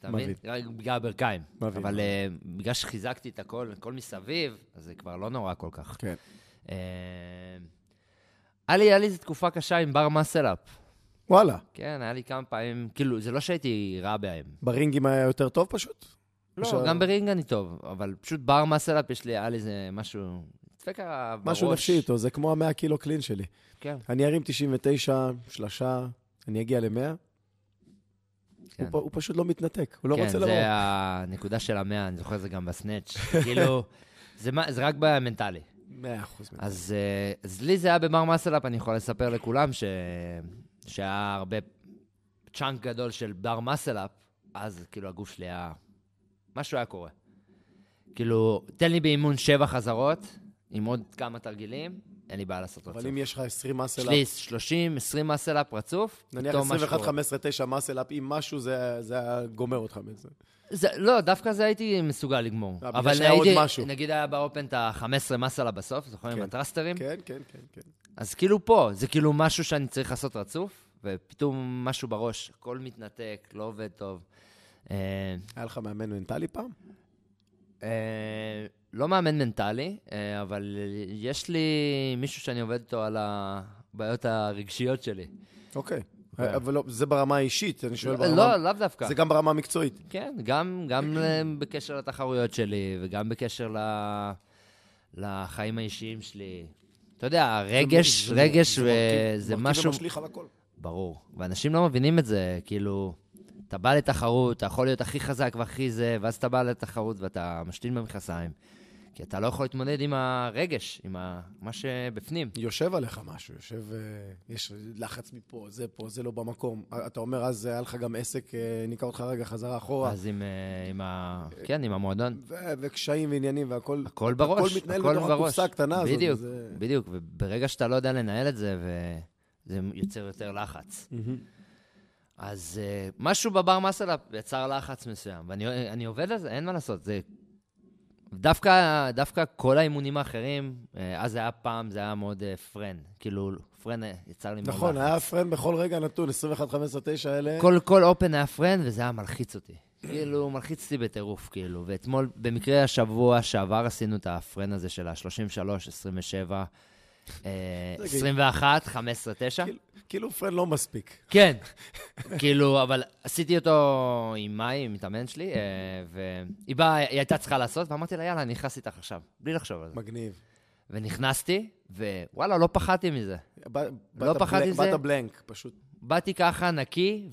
אתה מבין? בגלל הברכיים. אבל אה, בגלל שחיזקתי את הכל, הכל מסביב, אז זה כבר לא נורא כל כך. כן. אה, היה לי, היה לי איזו תקופה קשה עם בר מסל-אפ. וואלה. כן, היה לי כמה פעמים, כאילו, זה לא שהייתי רע בהם. ברינגים היה יותר טוב פשוט? לא, עכשיו- גם ברינג אני טוב, אבל פשוט בר מסלאפ יש לי, היה לי איזה משהו, דפק בראש. משהו נפשי איתו, זה כמו המאה קילו קלין שלי. כן, אני ארים 99, שלושה, אני אגיע ל-100, כן. הוא הוא פשוט לא מתנתק, הוא לא כן, רוצה לבוא. זה הנקודה של המאה, אני זוכר את זה גם בסנאץ'. [laughs] כאילו, זה מה- זה רק במנטלי. 100 אחוז. אז, אה, אז לי זה היה ב bar muscle-up, אני יכול לספר לכולם ש... שהיה הרבה chunk גדול של bar muscle-up, אז כאילו הגוף שלי היה... משהו היה קורה. כאילו, תן לי באימון שבע חזרות, עם עוד כמה תרגילים, אין לי בעיה לעשות רצוף. אבל אם יש לך 20 יש muscle-up, לי 30, 20 muscle-up רצוף, נניח פתאום משהו 21, קורה. 15, 9 muscle-up, אם משהו זה זה היה גומר אותך בזה. זה, לא, דווקא זה הייתי מסוגל לגמור. אה, אבל הייתי, משהו. נגיד היה באופן את ה-15 מסלה בסוף, זוכרים? כן. עם הטרסטרים? כן, כן, כן, כן. אז כאילו פה, זה כאילו משהו שאני צריך לעשות רצוף, ופתאום משהו בראש, הכל מתנתק, לא עובד טוב. אה, היה לך מאמן מנטלי פעם? אה, לא מאמן מנטלי, אה, אבל יש לי מישהו שאני עובד איתו על הבעיות הרגשיות שלי. אוקיי. כן. אבל לא, זה ברמה האישית, אני שואל לא, ברמה... לאו דווקא. זה גם ברמה המקצועית. כן, גם, גם אה, בקשר לתחרויות שלי, וגם בקשר ל... לחיים האישיים שלי. אתה יודע, רגש, זה- רגש, זה מרכיב- וזה מרכיב משהו... ומשליך על הכל. ברור. ואנשים לא מבינים את זה, כאילו, אתה בא לתחרות, אתה יכול להיות הכי חזק והכי זה, ואז אתה בא לתחרות ואתה משתין במכנסיים. כי אתה לא יכול להתמודד עם הרגש, עם ה... מה שבפנים. יושב עליך משהו, יושב... אה, יש לחץ מפה, זה פה, זה לא במקום. אתה אומר, אז היה לך גם עסק, אה, ניקח אותך רגע חזרה אחורה. אז עם, אה, עם ה... כן, עם המועדון. ו- וקשיים ועניינים והכל... הכל בראש. הכל מתנהל הכל בתוך. הקופסה הקטנה הזאת. בדיוק, וזה- בדיוק. וברגע שאתה לא יודע לנהל את זה, וזה יוצר יותר לחץ. אז uh, משהו בבר מסלאפ יצר לחץ מסוים, ואני אני עובד על זה, אין מה לעשות. זה... דווקא, דווקא כל האימונים האחרים, uh, אז זה היה פעם, זה היה מאוד פרן. כאילו, פרן אה, יצר לי מאוד נכון. היה פרנד בכל רגע נתון, 21, 15, 9 האלה. כל, כל אופן היה פרן, וזה היה מלחיץ אותי. כאילו, מלחיץ אותי בטירוף, כאילו. ואתמול, במקרה השבוע שעבר עשינו את הפרן הזה של ה-33, 27, אה, זה 21, 15, 9. כאילו- פרנד לא מספיק. כן, [laughs] כאילו, אבל עשיתי אותו עם מאי, עם מתאמן שלי, אה, והיא באה, היא הייתה צריכה לעשות, ואמרתי לה, יאללה, אני נכנס איתך עכשיו, בלי לחשוב על זה. מגניב. ונכנסתי, ווואלה, לא פחדתי מזה. לא פחדתי מזה. באת בלנק, פשוט. באתי ככה, נקי,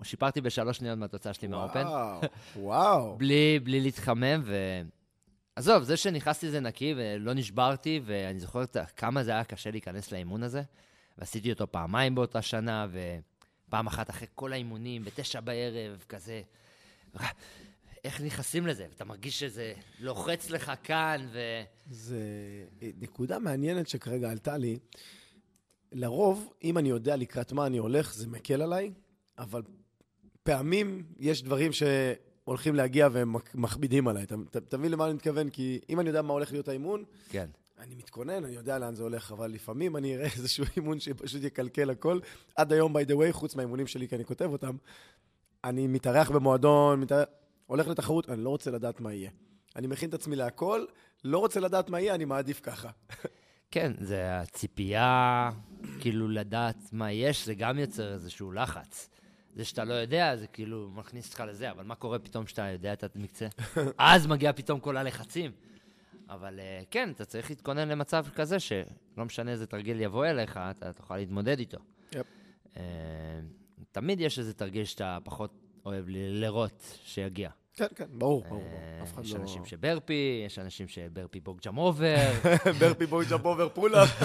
ושיפרתי בשלוש שניות מהתוצאה שלי מהאופן. וואו, וואו. [laughs] בלי, בלי להתחמם, ו... עזוב, זה שנכנסתי זה נקי ולא נשברתי, ואני זוכר כמה זה היה קשה להיכנס לאימון הזה, ועשיתי אותו פעמיים באותה שנה, ופעם אחת אחרי כל האימונים, בתשע בערב, כזה... איך נכנסים לזה? אתה מרגיש שזה לוחץ לך כאן, ו... זה נקודה מעניינת שכרגע עלתה לי. לרוב, אם אני יודע לקראת מה אני הולך, זה מקל עליי, אבל פעמים יש דברים שהולכים להגיע והם מכבידים עליי. מבין למה אני מתכוון? כי אם אני יודע מה הולך להיות האימון, כן. אני מתכונן, אני יודע לאן זה הולך, אבל לפעמים אני אראה איזשהו [laughs] אימון שפשוט יקלקל הכל. עד היום, by the way, חוץ מהאימונים שלי, כי אני כותב אותם, אני מתארח במועדון, מתארח, הולך לתחרות, אני לא רוצה לדעת מה יהיה. אני מכין את עצמי להכל, לא רוצה לדעת מה יהיה, אני מעדיף ככה. [laughs] כן, זה הציפייה, כאילו לדעת מה יש, זה גם יוצר איזשהו לחץ. זה שאתה לא יודע, זה כאילו מכניס אותך לזה, אבל מה קורה פתאום שאתה יודע את המקצה? [laughs] אז מגיע פתאום כל הלחצים. אבל אה, כן, אתה צריך להתכונן למצב כזה, שלא משנה איזה תרגיל יבוא אליך, אתה תוכל להתמודד איתו. Yep. אה, תמיד יש איזה תרגיל שאתה פחות אוהב לראות שיגיע. כן, כן, ברור, ברור, אה. אף אחד יש לא... אנשים ש burpee, יש אנשים ש burpee box jump over. [laughs] Burpee box jump over pull-up.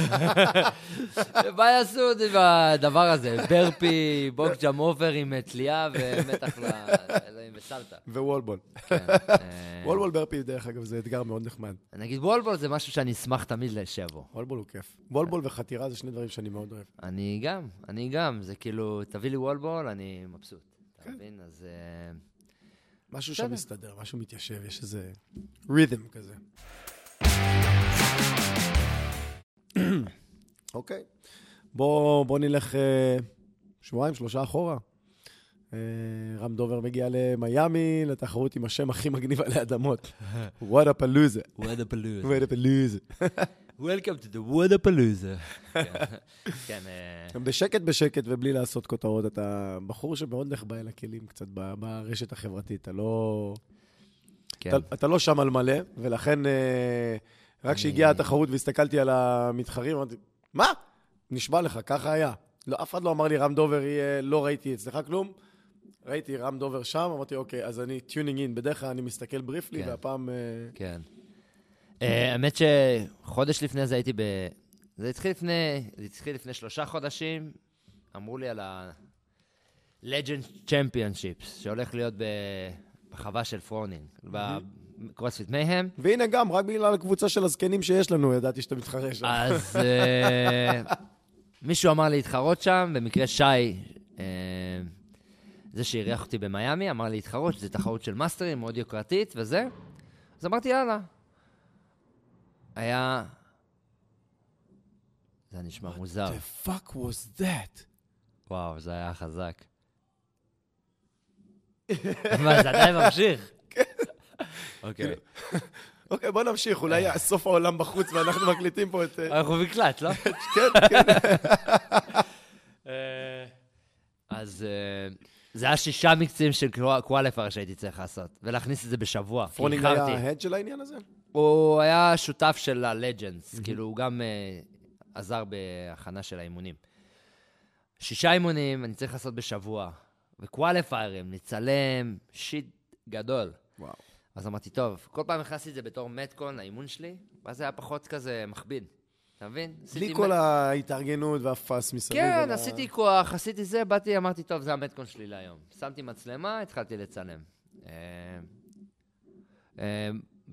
[laughs] מה יעשו עם הדבר הזה? Burpee, box jump over עם תלייה ומתח וסלטה. ו Wall ball. כן. [laughs] אה, וולבול burpee, דרך אגב, זה אתגר מאוד נחמד. נגיד wall ball זה משהו שאני אשמח תמיד שיבוא. וולבול הוא כיף. וולבול וחתירה זה שני דברים שאני מאוד אוהב. אני גם, אני גם. זה כאילו, תביא לי וולבול, אני מבסוט. אתה מבין? אז... משהו. שם מסתדר, משהו מתיישב, יש איזה רית'ם כזה. [coughs] אוקיי, בוא, בוא נלך אה, שבועיים, שלושה אחורה. אה, רם דובר מגיע למיאמי, לתחרות עם השם הכי מגניב עלי אדמות. [laughs] Wodapalooza. [laughs] Welcome to the Wodapalooza. [laughs] כן, אה, בשקט בשקט ובלי לעשות כותרות, אתה בחור שמאוד נחבא אל הכלים קצת ברשת החברתית, אתה לא... כן. אתה, אתה לא שם על מלא, ולכן אה, רק כשהגיעה התחרות והסתכלתי על המתחרים, אמרתי, מה? נשבע לך, ככה היה. לא, אף אחד לא אמר לי, רם דובר, יהיה, לא ראיתי אצלך כלום. ראיתי רם דובר שם, אמרתי, אוקיי, אז אני tuning in. בדרך כלל אני מסתכל briefly, כן. והפעם... אה, כן. אה, האמת שחודש לפני זה הייתי ב... זה התחיל לפני, זה התחיל לפני שלושה חודשים, אמרו לי על ה-Legend Championships, שהולך להיות בחווה של פרונינג, בקרוספיט מייהם. והנה גם, רק בגלל הקבוצה של הזקנים שיש לנו, ידעתי שאתה מתחרה שם. אז אה, מישהו אמר לי להתחרות שם, במקרה שי, אה, זה שאירח אותי במיאמי, אמר לי להתחרות, שזו תחרות של מאסטרים, מאוד יוקרתית וזה. אז אמרתי, יאללה. היה... זה נשמע מוזר. The fuck was that? וואו, זה היה חזק. מה, זה עדיין ממשיך? [laughs] אוקיי. אוקיי, בוא נמשיך, אולי סוף העולם בחוץ ואנחנו מקליטים פה את... אה, אנחנו מקלט, לא? [laughs] כן, כן. [laughs] אה, אז אה, זה היה שישה מקצים של qualifier שהייתי צריך לעשות, ולהכניס את זה בשבוע. Froning. היה ה-head של העניין הזה? הוא היה שותף של ה-Legends, כאילו הוא גם אה, עזר בהכנה של האימונים. שישה אימונים אני צריך לעשות בשבוע, וקואליפיירים, לצלם, shit גדול. וואו. אז אמרתי, טוב, כל פעם הכנסתי את זה בתור metcon לאימון שלי, ואז זה היה פחות כזה מכביד. אתה מבין? בלי כל מ- ההתארגנות וה-fuss מסביב. כן, ול- עשיתי כוח, עשיתי זה, באתי, אמרתי, טוב, זה ה-metcon שלי להיום. שמתי מצלמה, התחלתי לצלם.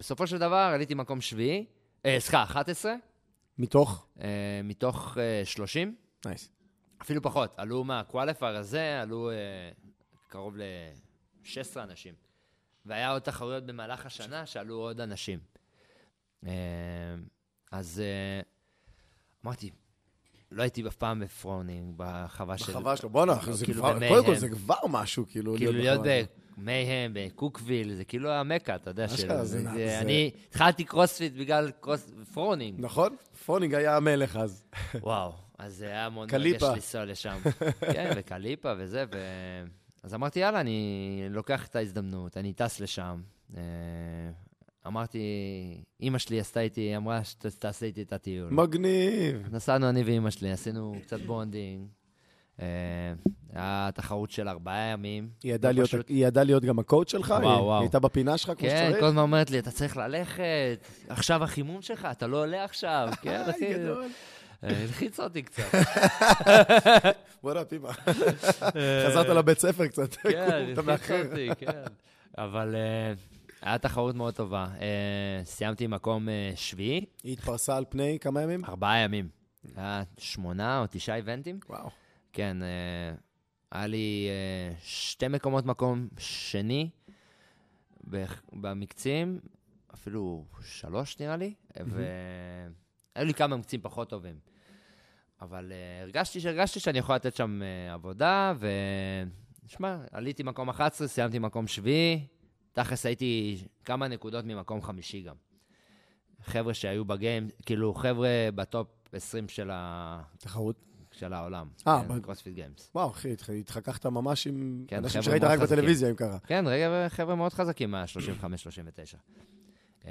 בסופו של דבר עליתי מקום שביעי, אה, סליחה, 11, מתוך? אה, מתוך אה, 30, nice. אפילו פחות. עלו מה-qualifier הזה, עלו אה, קרוב ל-16 אנשים. והיה עוד תחרויות במהלך השנה שעלו עוד אנשים. אה, אז אה, אמרתי, לא הייתי אף פעם ב-Froning, בחווה של... בחווה שלו, בואנה, כאילו ב-Mayhem. קודם כל זה כבר משהו, כאילו, כאילו להיות Mayhem, בקוקוויל, זה כאילו המכה, אתה יודע. אשכרה, של- זה- אני התחלתי קרוספיט בגלל קרוס- Froning. נכון? Froning היה המלך אז. וואו, אז זה היה מאוד. מרגש לנסוע לשם. כן, ו-Khalipa וזה, ו... אז אמרתי, יאללה, אני לוקח את ההזדמנות, אני טס לשם. אה, אמרתי, אימא שלי עשתה איתי, אמרה שתעשה איתי את הטיול. מגניב. נסענו אני ואימא שלי, עשינו קצת bonding. אה, היה תחרות של ארבעה ימים. היא ידעה לא להיות- פשוט. להיות גם הקואוצ' שלך? וואו, היא- וואו. היא הייתה בפינה שלך כמו כן, שצריך? כל הזמן אומרת לי, אתה צריך ללכת, עכשיו החימום שלך, אתה לא עולה עכשיו. [laughs] כן, אחי, גדול. אה, הלחיץ אותי קצת. [laughs] בוא'נה, אימא. חזרת לבית ספר קצת. כן, הלחיץ. אותי, כן. אבל אה, היה תחרות מאוד טובה. אה, סיימתי מקום אה, שביעי, היא התפרסה על פני כמה ימים? ארבעה ימים. היה שמונה או תשעה איבנטים. וואו. כן, אה, היה לי אה, שתי מקומות מקום שני במקצים, אפילו שלוש נראה לי, והיו לי כמה מקצים פחות טובים. אבל אה, הרגשתי שהרגשתי שאני יכול לתת שם עבודה, ושמע, עליתי מקום 11, סיימתי מקום שביעי, תכלס הייתי כמה נקודות ממקום חמישי גם. חבר'ה שהיו ב-Games, כאילו חבר'ה ב-top 20 של, ה... של העולם. אה, כן, ב- CrossFit Games. וואו, אחי, התח- התחככת ממש עם כן, אנשים שראית רק חזקים. בטלוויזיה, אם קרה. כן, רגע, חבר'ה מאוד חזקים מה-35-39. אה,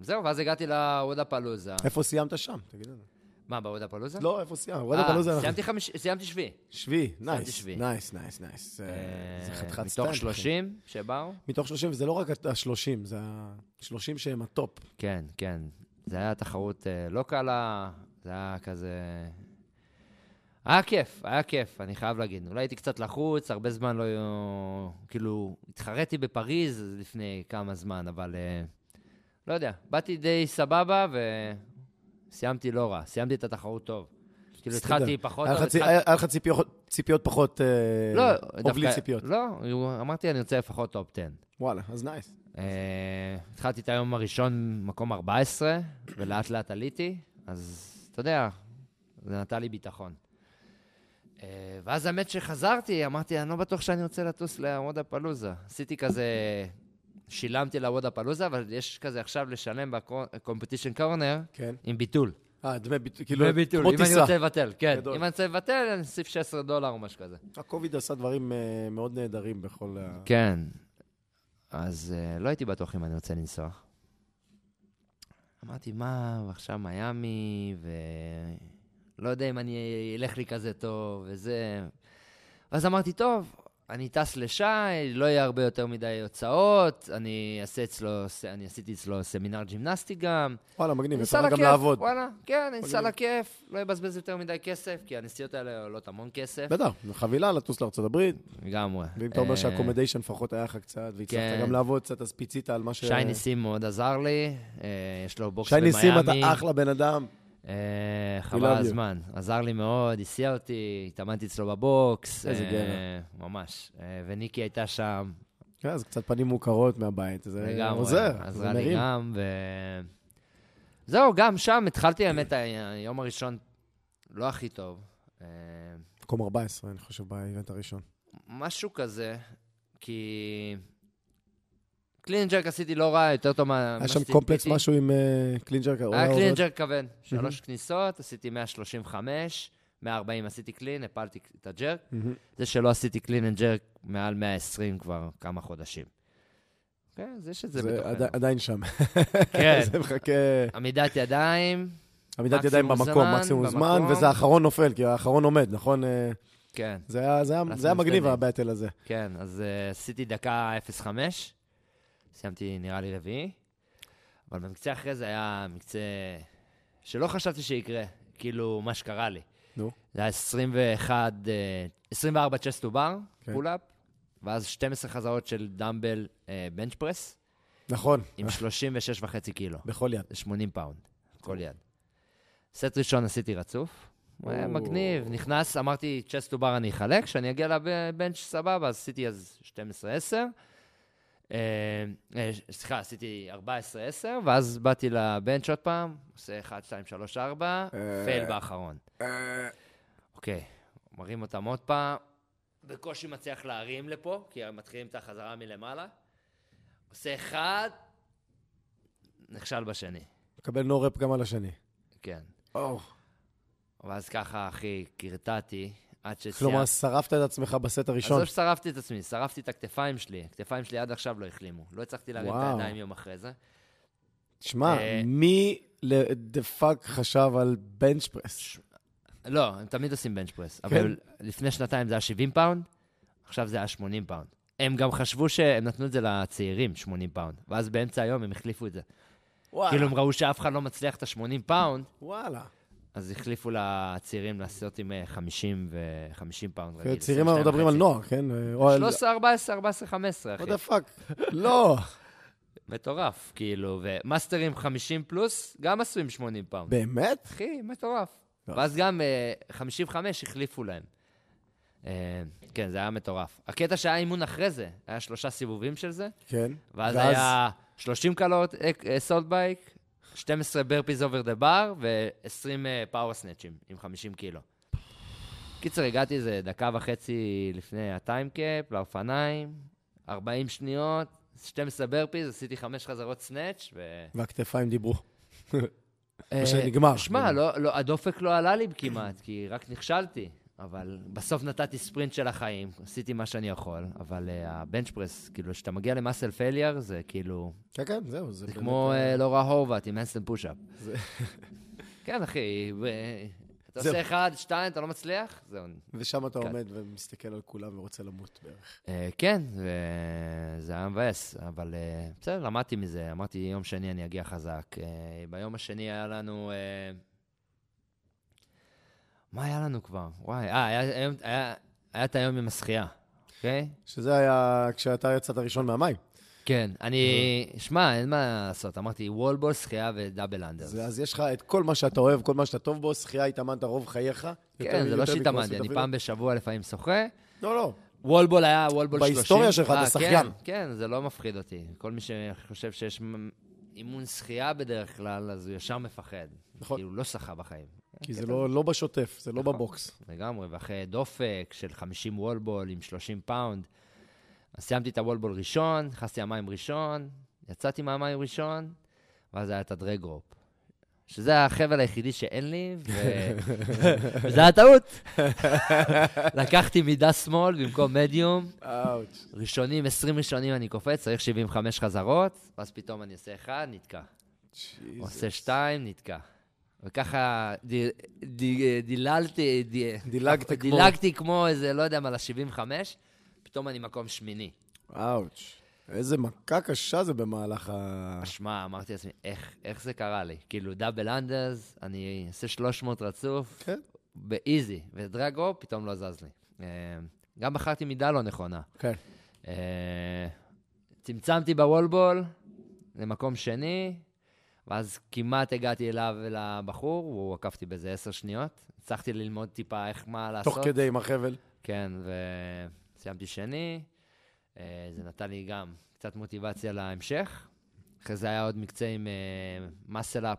זהו, ואז הגעתי ל-Wodapalooza. איפה סיימת שם? תגיד לנו. מה, ב-Wodapalooza? לא, איפה סיימת? וואלה, palooza. אנחנו- סיימתי חמיש- סיימתי שביעי. שביעי, nice. nice, nice, nice. אה, זה אה, חתיכת סטייל. מתוך אחי. 30 שבאו? מתוך 30, וזה לא רק ה-30, זה ה-30 שהם ה-top. כן, כן. זה היה תחרות אה, לא קלה, זה היה כזה... היה כיף, היה כיף, אני חייב להגיד. אולי הייתי קצת לחוץ, הרבה זמן לא... כאילו, התחרתי בפריז לפני כמה זמן, אבל אה, לא יודע, באתי די סבבה וסיימתי לא רע. סיימתי את התחרות טוב. כאילו. התחלתי פחות היה. לך ציפיות- פחות... אה, לא, דווקא- ציפיות. לא, אמרתי, אני רוצה לפחות top 10. וואלה, אז nice. אה, התחלתי את היום הראשון מקום 14, ולאט לאט עליתי, אז אתה יודע, זה נתן לי ביטחון. אה, ואז האמת שחזרתי, אמרתי, אני לא בטוח שאני רוצה לטוס לוודה פלוזה. עשיתי כזה, שילמתי לוודה פלוזה, אבל יש כזה עכשיו לשלם בקומפטישן קורנר כן. עם ביטול. אה, דמי ביטול, כאילו, דמי ביטול, כמו אם אני טיסה. רוצה לבטל, כן. גדול. אם אני רוצה לבטל, אני אוסיף 16 דולר או משהו כזה. הקוביד עשה דברים אה, מאוד נהדרים בכל ה... כן. אז uh, לא הייתי בטוח אם אני רוצה לנסוע. אמרתי, מה, ועכשיו מיאמי, ולא יודע אם אני אלך לי כזה טוב, וזה... ואז אמרתי, טוב, אני טס לשי, לא יהיה הרבה יותר מדי הוצאות, אני אעשה אצלו, אני עשיתי אצלו סמינר ג'ימנסטי גם. וואלה, מגניב, אפשר גם לעבוד. וואלה, כן, אני אסע. לכיף, לא אבזבז יותר מדי כסף, כי הנסיעות האלה עולות המון כסף. בטח, חבילה לטוס לארה"ב, לגמרי. ואם אתה אומר אה, שהקומדיישן לפחות היה לך קצת, והצלחת כן. גם לעבוד קצת, אז פיצית על מה ש... שי ניסים מאוד עזר לי, אה, יש לו box שי במיאמי. ניסים, אתה אחלה בן אדם. אה, חבל על. הזמן. עזר לי מאוד, הסיע אותי, התאמנתי אצלו ב-box. איזה אה, גבר. ממש. אה, וניקי הייתה שם כן, זה קצת פנים מוכרות מהבית, זה. עוזר, זה מרים. גם, ו... זהו, גם שם התחלתי, האמת, היום הראשון לא הכי טוב. אה, מקום 14, אני חושב, ב-event הראשון. משהו כזה, כי... clean jerk עשיתי לא רע, יותר טוב מה... היה שם. קומפלקס משהו עם clean jerk? היה clean jerk כבד, שלוש כניסות, עשיתי 135, 140 עשיתי clean, הפלתי את ה-jerk. זה שלא עשיתי clean and jerk מעל 120 כבר כמה חודשים. כן, אז יש את זה זה בתוכנו. עדי- עדיין שם. כן, [laughs] זה מחכה... עמידת ידיים, עמידת ידיים במקום, מקסימום זמן. וזה האחרון נופל, כי האחרון עומד, נכון? אה, כן, זה היה- זה היה- זה היה מגניב. ה-battle הזה. כן, אז uh, עשיתי דקה 0.5, סיימתי נראה לי רביעי, אבל במקצה אחרי זה היה מקצה שלא חשבתי שיקרה, כאילו מה שקרה לי. נו. זה היה 21, אה, 24 chest to bar. pull-up, ואז 12 חזרות של dumbbell bench press, נכון, עם 36 וחצי קילו. בכל יד. זה 80 פאונד, כל יד. סט ראשון עשיתי רצוף, הוא היה. מגניב, נכנס, אמרתי, chest to bar אני אחלק, כשאני אגיע ל-bench סבבה, אז עשיתי אז 12-10. אה, אה, סליחה, עשיתי 14-10, ואז באתי ל-bench עוד פעם, עושה 1, 2, 3, 4, אה. fail באחרון. אוקיי, מרים אותם עוד פעם, בקושי מצליח להרים לפה, כי מתחילים את החזרה מלמעלה. עושה אחד, נכשל בשני. מקבל no-rep גם על השני. כן. ואז ככה, אחי, קרטעתי, עד שסיימתי. כלומר, שרפת את עצמך בסט הראשון. עזוב ששרפתי את עצמי, שרפתי את הכתפיים שלי. הכתפיים שלי עד עכשיו לא החלימו. לא הצלחתי להרים את. הידיים יום אחרי זה. שמע, אה, מי the fuck חשב על bench press? לא, הם תמיד עושים bench press. כן? אבל לפני שנתיים זה היה 70 פאונד, עכשיו זה היה 80 פאונד. הם גם חשבו שהם נתנו את זה לצעירים, 80 פאונד. ואז באמצע היום הם החליפו את זה. וואלה. כאילו הם ראו שאף אחד לא מצליח את ה-80 פאונד, וואלה. אז החליפו לצעירים לעשות עם אה, 50 ו-50 פאונד רגיל. צעירים אנחנו מדברים על נוער, כן? או על... 13, 14, 14, 15, אחי. what the fuck? לא. [laughs] מטורף, כאילו, ו-master ים 50 פלוס, גם עשו עם 80 פאונד. באמת? אחי, מטורף. לא. ואז גם אה, 55 החליפו להם. אה, כן, זה היה מטורף. הקטע שהיה אימון אחרי זה, היה שלושה סיבובים של זה, כן. ואז היה 30 cal assault bike, 12 burpees over the bar ו-20 power snatch ים עם 50 קילו. קיצר, הגעתי איזה דקה וחצי לפני ה time cap, לאופניים, 40 שניות, 12 burpees, עשיתי 5 חזרות snatch ו... והכתפיים דיברו. אה, שנגמר. שמע, לא, לא, הדופק לא עלה לי כמעט, כי רק נכשלתי. אבל בסוף נתתי ספרינט של החיים, עשיתי מה שאני יכול, אבל uh, ה bench press, כאילו, כשאתה מגיע ל muscle failure, זה כאילו, כן, כן, זהו. זה זה כמו אה, uh, לורה הורבט עם handstand push-up. זה- [laughs] כן, אחי, ו- אתה זהו. עושה אחד, שתיים, אתה לא מצליח? זהו. ושם אתה כן. עומד ומסתכל על כולם ורוצה למות בערך. Uh, כן, וזה היה מבאס, אבל uh, בסדר, למדתי מזה, אמרתי, יום שני אני אגיע חזק. Uh, ביום השני היה לנו... מה היה לנו כבר? וואי, אה, היה, היה, היה, היה את היום עם השחייה, אוקיי? שזה היה כשאתה יצאת ראשון מהמים. כן, אני... שמע, אין מה לעשות, אמרתי וולבול, שחייה ודאבל אנדרס. אז יש לך את כל מה שאתה אוהב, כל מה שאתה טוב בו, שחייה התאמנת רוב חייך. כן, זה לא שהתאמנתי, אני. פעם בשבוע לפעמים שוחה. לא, לא. וולבול היה וולבול 30. בהיסטוריה שלך אתה אה, שחיין. כן, כן, זה לא מפחיד אותי. כל מי שחושב שיש אימון שחייה בדרך כלל, אז הוא ישר מפחד. נכון. כאילו, לא שחה בחיים. כי זה. לא לא בשוטף, זה לא נכון. ב box. לגמרי, ואחרי דופק של 50 wall ball עם 30 פאונד. אז סיימתי את ה wall ball ראשון, נכנסתי למים ראשון, יצאתי מהמים ראשון, ואז היה את ה drag rope. שזה החבל היחידי שאין לי, ו... [laughs] וזה היה טעות. לקחתי מידה שמאל במקום מדיום, אאוץ'. ראשונים, 20 ראשונים אני קופץ, צריך 75 חזרות, ואז פתאום אני עושה אחד, נתקע. עושה שתיים, נתקע. וככה די- די- דיללתי, די- דילגת כמו- דילגתי כמו איזה, לא יודע מה, ל-75, פתאום אני מקום שמיני. אאוץ'. איזה מכה קשה זה במהלך ה... שמע, אמרתי לעצמי, איך, איך זה קרה לי? כאילו, דאבל אנדרס, אני אעשה 300 רצוף, כן. באיזי, ודרגו, פתאום לא זז לי. אה, גם בחרתי מידה לא נכונה. כן. אה, צמצמתי בוולבול למקום שני, ואז כמעט הגעתי אליו, לבחור, הוא עקף אותי באיזה עשר שניות. הצלחתי ללמוד טיפה איך, מה לעשות. תוך כדי עם החבל. כן, וסיימתי שני. אה, זה נתן לי גם קצת מוטיבציה להמשך. אחרי זה היה עוד מקצה עם muscle-up,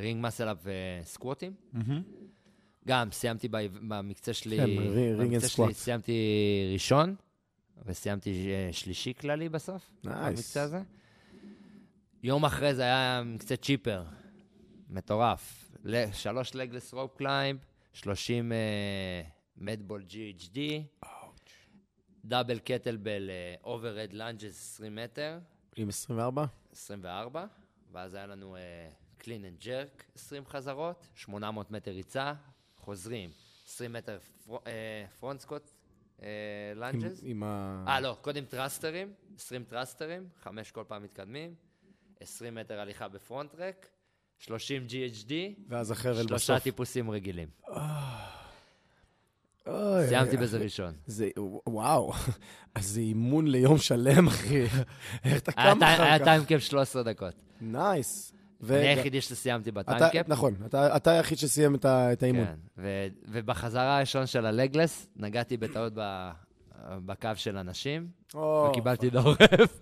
ring muscle-up וסקווטים. גם סיימתי במקצה שלי, כן, רי- ring במקצה שלי. סיימתי ראשון, וסיימתי אה, שלישי כללי בסוף. במקצה הזה. יום אחרי זה היה מקצה chipper, מטורף. שלוש legless rope climb, 30 med ball GHD, double kettlebell overhead lunges 20 מטר, עם 24? 24, ואז היה לנו clean and jerk 20 חזרות, 800 מטר ריצה, חוזרים, 20 מטר front squat lunges. עם ה... אה, לא, קודם thruster ים, 20 thruster ים, 5 כל פעם מתקדמים, 20 מטר הליכה ב front rack, 30 GHD, ואז שלושה בסוף. טיפוסים רגילים. אוי, סיימתי בזה ראשון. זה, וואו, אז זה אימון ליום שלם, אחי. איך אתה היה קם היה אחר כך? טיימקאפ 13 דקות. נייס. ו- אני היחידי שסיימתי בטיימקאפ. נכון, אתה אתה היחיד שסיים את ה- את האימון. כן, ו- ובחזרה הראשון של הלגלס, נגעתי בטעות בקו של אנשים, וקיבלתי דורף.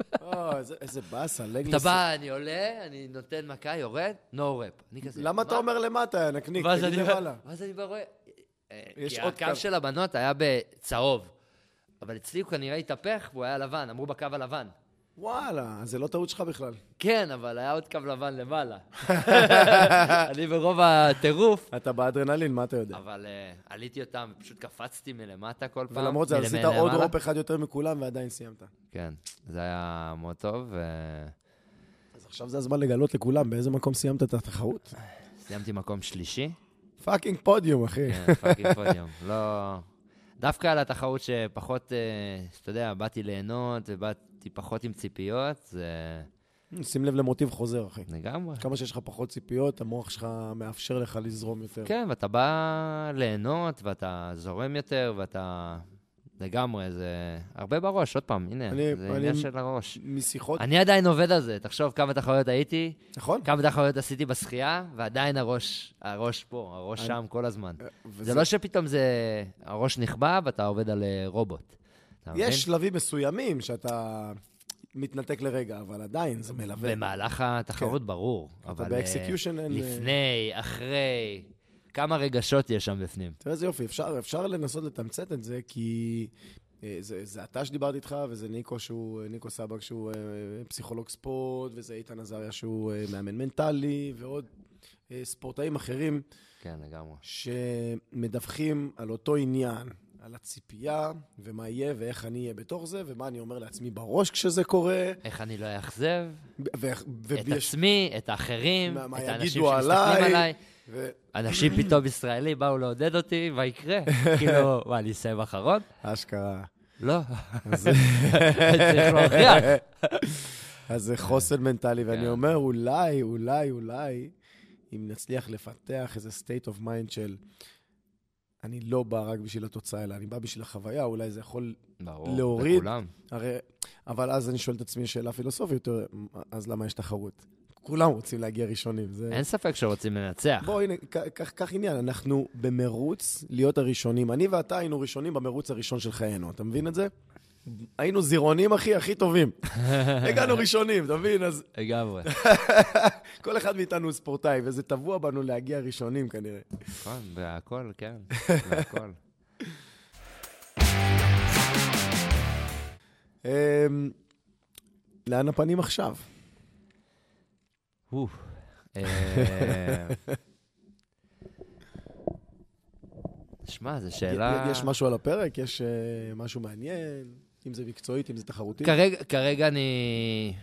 איזה- באסה, [laughs] אתה לגלס. בא, אני עולה, אני נותן מכה, יורד, נו רפ. אני כזה, למה אתה? אומר למטה, נקניק? תגיד למעלה. ואז אני בא רואה, אה, יש כי עוד הקו קו. של הבנות היה בצהוב, אבל אצלי הוא כנראה התהפך והוא היה לבן, אמרו בקו הלבן. וואלה, זה לא טעות שלך בכלל. כן, אבל היה עוד קו לבן למעלה. [laughs] אני ברוב הטירוף, אתה באדרנלין, מה אתה יודע? אבל uh, עליתי אותם ופשוט קפצתי מלמטה כל פעם. ולמרות זה עשית. עוד רופ אחד יותר מכולם ועדיין סיימת. כן, זה היה מאוד טוב, אז עכשיו זה הזמן לגלות לכולם באיזה מקום סיימת את התחרות. וסיימתי מקום שלישי. fucking podium, אחי. כן, fucking podium. לא... דווקא על התחרות שפחות, אה, אתה יודע, באתי ליהנות ובאתי פחות עם ציפיות, זה שים לב למוטיב חוזר, אחי. לגמרי. כמה שיש לך פחות ציפיות, המוח שלך מאפשר לך לזרום יותר. כן, ואתה בא ליהנות, ואתה זורם יותר, ואתה... לגמרי, זה הרבה בראש, עוד פעם, הנה, אני- זה עניין של הראש. משיחות, אני עדיין עובד על זה, תחשוב כמה תחרויות הייתי, נכון? כמה תחרויות עשיתי בשחייה, ועדיין הראש, הראש פה, הראש אני- שם כל הזמן. וזה- זה לא שפתאום זה, הראש נכבה ואתה עובד על אה, רובוט. אתה מבין? יש שלבים מסוימים שאתה מתנתק לרגע, אבל עדיין זה מלווה. במהלך התחרות, ברור. אבל אה, ב execution אין, אה, לפני, אחרי, כמה רגשות יש שם בפנים. תראה איזה יופי, אפשר, אפשר לנסות לתמצת את זה, כי אה, זה, זה אתה שדיברתי איתך, וזה ניקו שהוא, אה, ניקו סבק שהוא אה, פסיכולוג ספורט, וזה איתן עזריה שהוא אה, מאמן מנטלי, ועוד אה, ספורטאים אחרים כן, לגמרי. שמדווחים על אותו עניין, על הציפייה, ומה יהיה, ואיך אני אהיה בתוך זה, ומה אני אומר לעצמי בראש כשזה קורה. איך אני לא אאכזב ו- ו- את עצמי, את האחרים, מה- מה את האנשים שמסתכלים עליי? עליי. ו- אנשים פתאום ישראלי באו לעודד אותי, מה יקרה? [laughs] כאילו, מה, אני אסיים אחרון? אשכרה. לא. אז- [laughs] צריך להוכיח. אז זה חוסן מנטלי, ואני כן. אומר, אולי, אולי, אולי, אם נצליח לפתח איזה state of mind של אני לא בא רק בשביל התוצאה, אלא אני בא בשביל החוויה, אולי זה יכול... ברור, להוריד. לכולם. הרי... אבל אז אני שואל את עצמי שאלה פילוסופית יותר, אז למה יש תחרות? כולם רוצים להגיע ראשונים. זה... אין ספק שרוצים לנצח. בוא, הנה, קח עניין, אנחנו במרוץ להיות הראשונים. אני ואתה היינו ראשונים במרוץ הראשון של חיינו, אתה מבין את זה? היינו זירונים, אחי, הכי טובים. [laughs] הגענו ראשונים, אתה מבין? אז לגמרי. [laughs] כל אחד מאיתנו הוא ספורטאי, וזה טבוע בנו להגיע ראשונים כנראה. נכון, והכל, כן, [laughs] והכל. אמ, לאן הפנים עכשיו? אה, שמע, זו שאלה... יש משהו על הפרק? יש אה, משהו מעניין? אם זה מקצועית, אם זה תחרותי? כרגע, כרגע אני...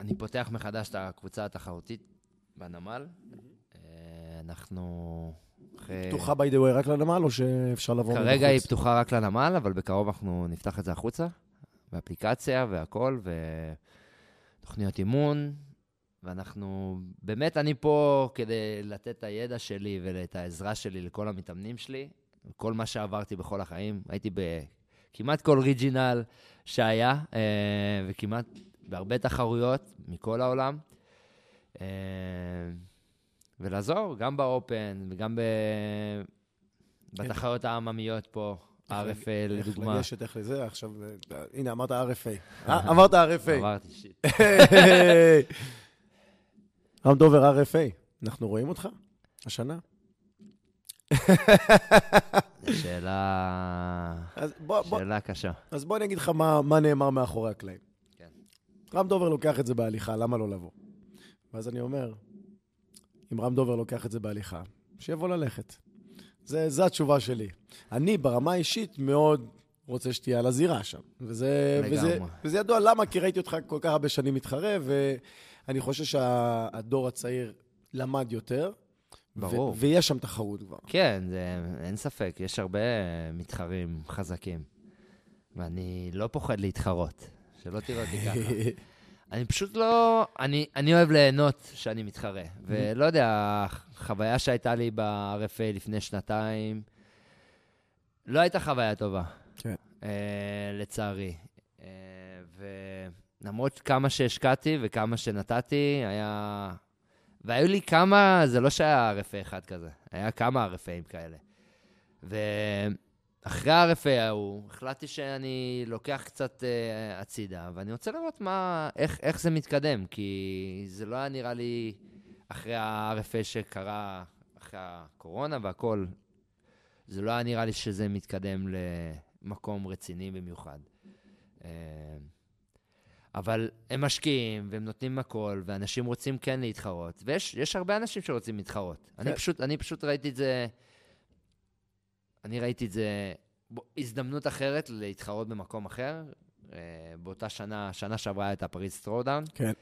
אני פותח מחדש את הקבוצה התחרותית בנמל. אה, אנחנו... פתוחה by the way רק לנמל, או שאפשר לבוא מבחוץ? כרגע היא פתוחה רק לנמל, אבל בקרוב אנחנו נפתח את זה החוצה, באפליקציה והכל, ותוכניות אימון, ואנחנו... באמת, אני פה כדי לתת את הידע שלי ואת העזרה שלי לכל המתאמנים שלי, כל מה שעברתי בכל החיים. הייתי בכמעט כל ריג'ינל שהיה, אה, וכמעט בהרבה תחרויות מכל העולם. אה, ולעזור, גם באופן וגם ב... בתחרויות העממיות פה, RFA איך לדוגמה. לגשת, איך לזה, עכשיו, אה, הנה, אמרת RFA. אמרת RFA. עברתי שיט. רם דובר RFA, אנחנו רואים אותך השנה? [laughs] שאלה... אז בוא, בוא, שאלה קשה. אז בוא אני אגיד לך מה, מה נאמר מאחורי הקלעים. כן. רם דובר לוקח את זה בהליכה, למה לא לבוא? ואז אני אומר, אם רם דובר לוקח את זה בהליכה, שיבוא ללכת. זה, זה התשובה שלי. אני ברמה האישית מאוד רוצה שתהיה על הזירה שם. וזה, וזה. וזה ידוע למה, כי ראיתי אותך כל כך הרבה שנים מתחרה, ואני חושב שהדור הצעיר למד יותר. ברור. ו- ויש שם תחרות כבר. כן, זה, אין ספק, יש הרבה מתחרים חזקים. ואני לא פוחד להתחרות, שלא תראה אותי ככה. [laughs] אני פשוט לא... אני, אני אוהב ליהנות שאני מתחרה. ולא יודע, החוויה שהייתה לי ב-RFA לפני שנתיים, לא הייתה חוויה טובה. כן. אה, לצערי. אה, ולמרות כמה שהשקעתי וכמה שנתתי, היה... והיו לי כמה, זה לא שהיה RFA אחד כזה, היה כמה RFAים כאלה. ואחרי ה-RFA ההוא, החלטתי שאני לוקח קצת uh, הצידה, ואני רוצה לראות מה, איך, איך זה מתקדם, כי זה לא היה נראה לי אחרי ה-RFA שקרה, אחרי הקורונה והכל, זה לא היה נראה לי שזה מתקדם למקום רציני במיוחד. אה, אבל הם משקיעים, והם נותנים הכל, ואנשים רוצים כן להתחרות. ויש יש הרבה אנשים שרוצים להתחרות. כן. אני, פשוט, אני פשוט ראיתי את זה... אני ראיתי את זה... הזדמנות אחרת להתחרות במקום אחר. אה, באותה שנה, שנה שעברה הייתה פריז Throwdown. כן.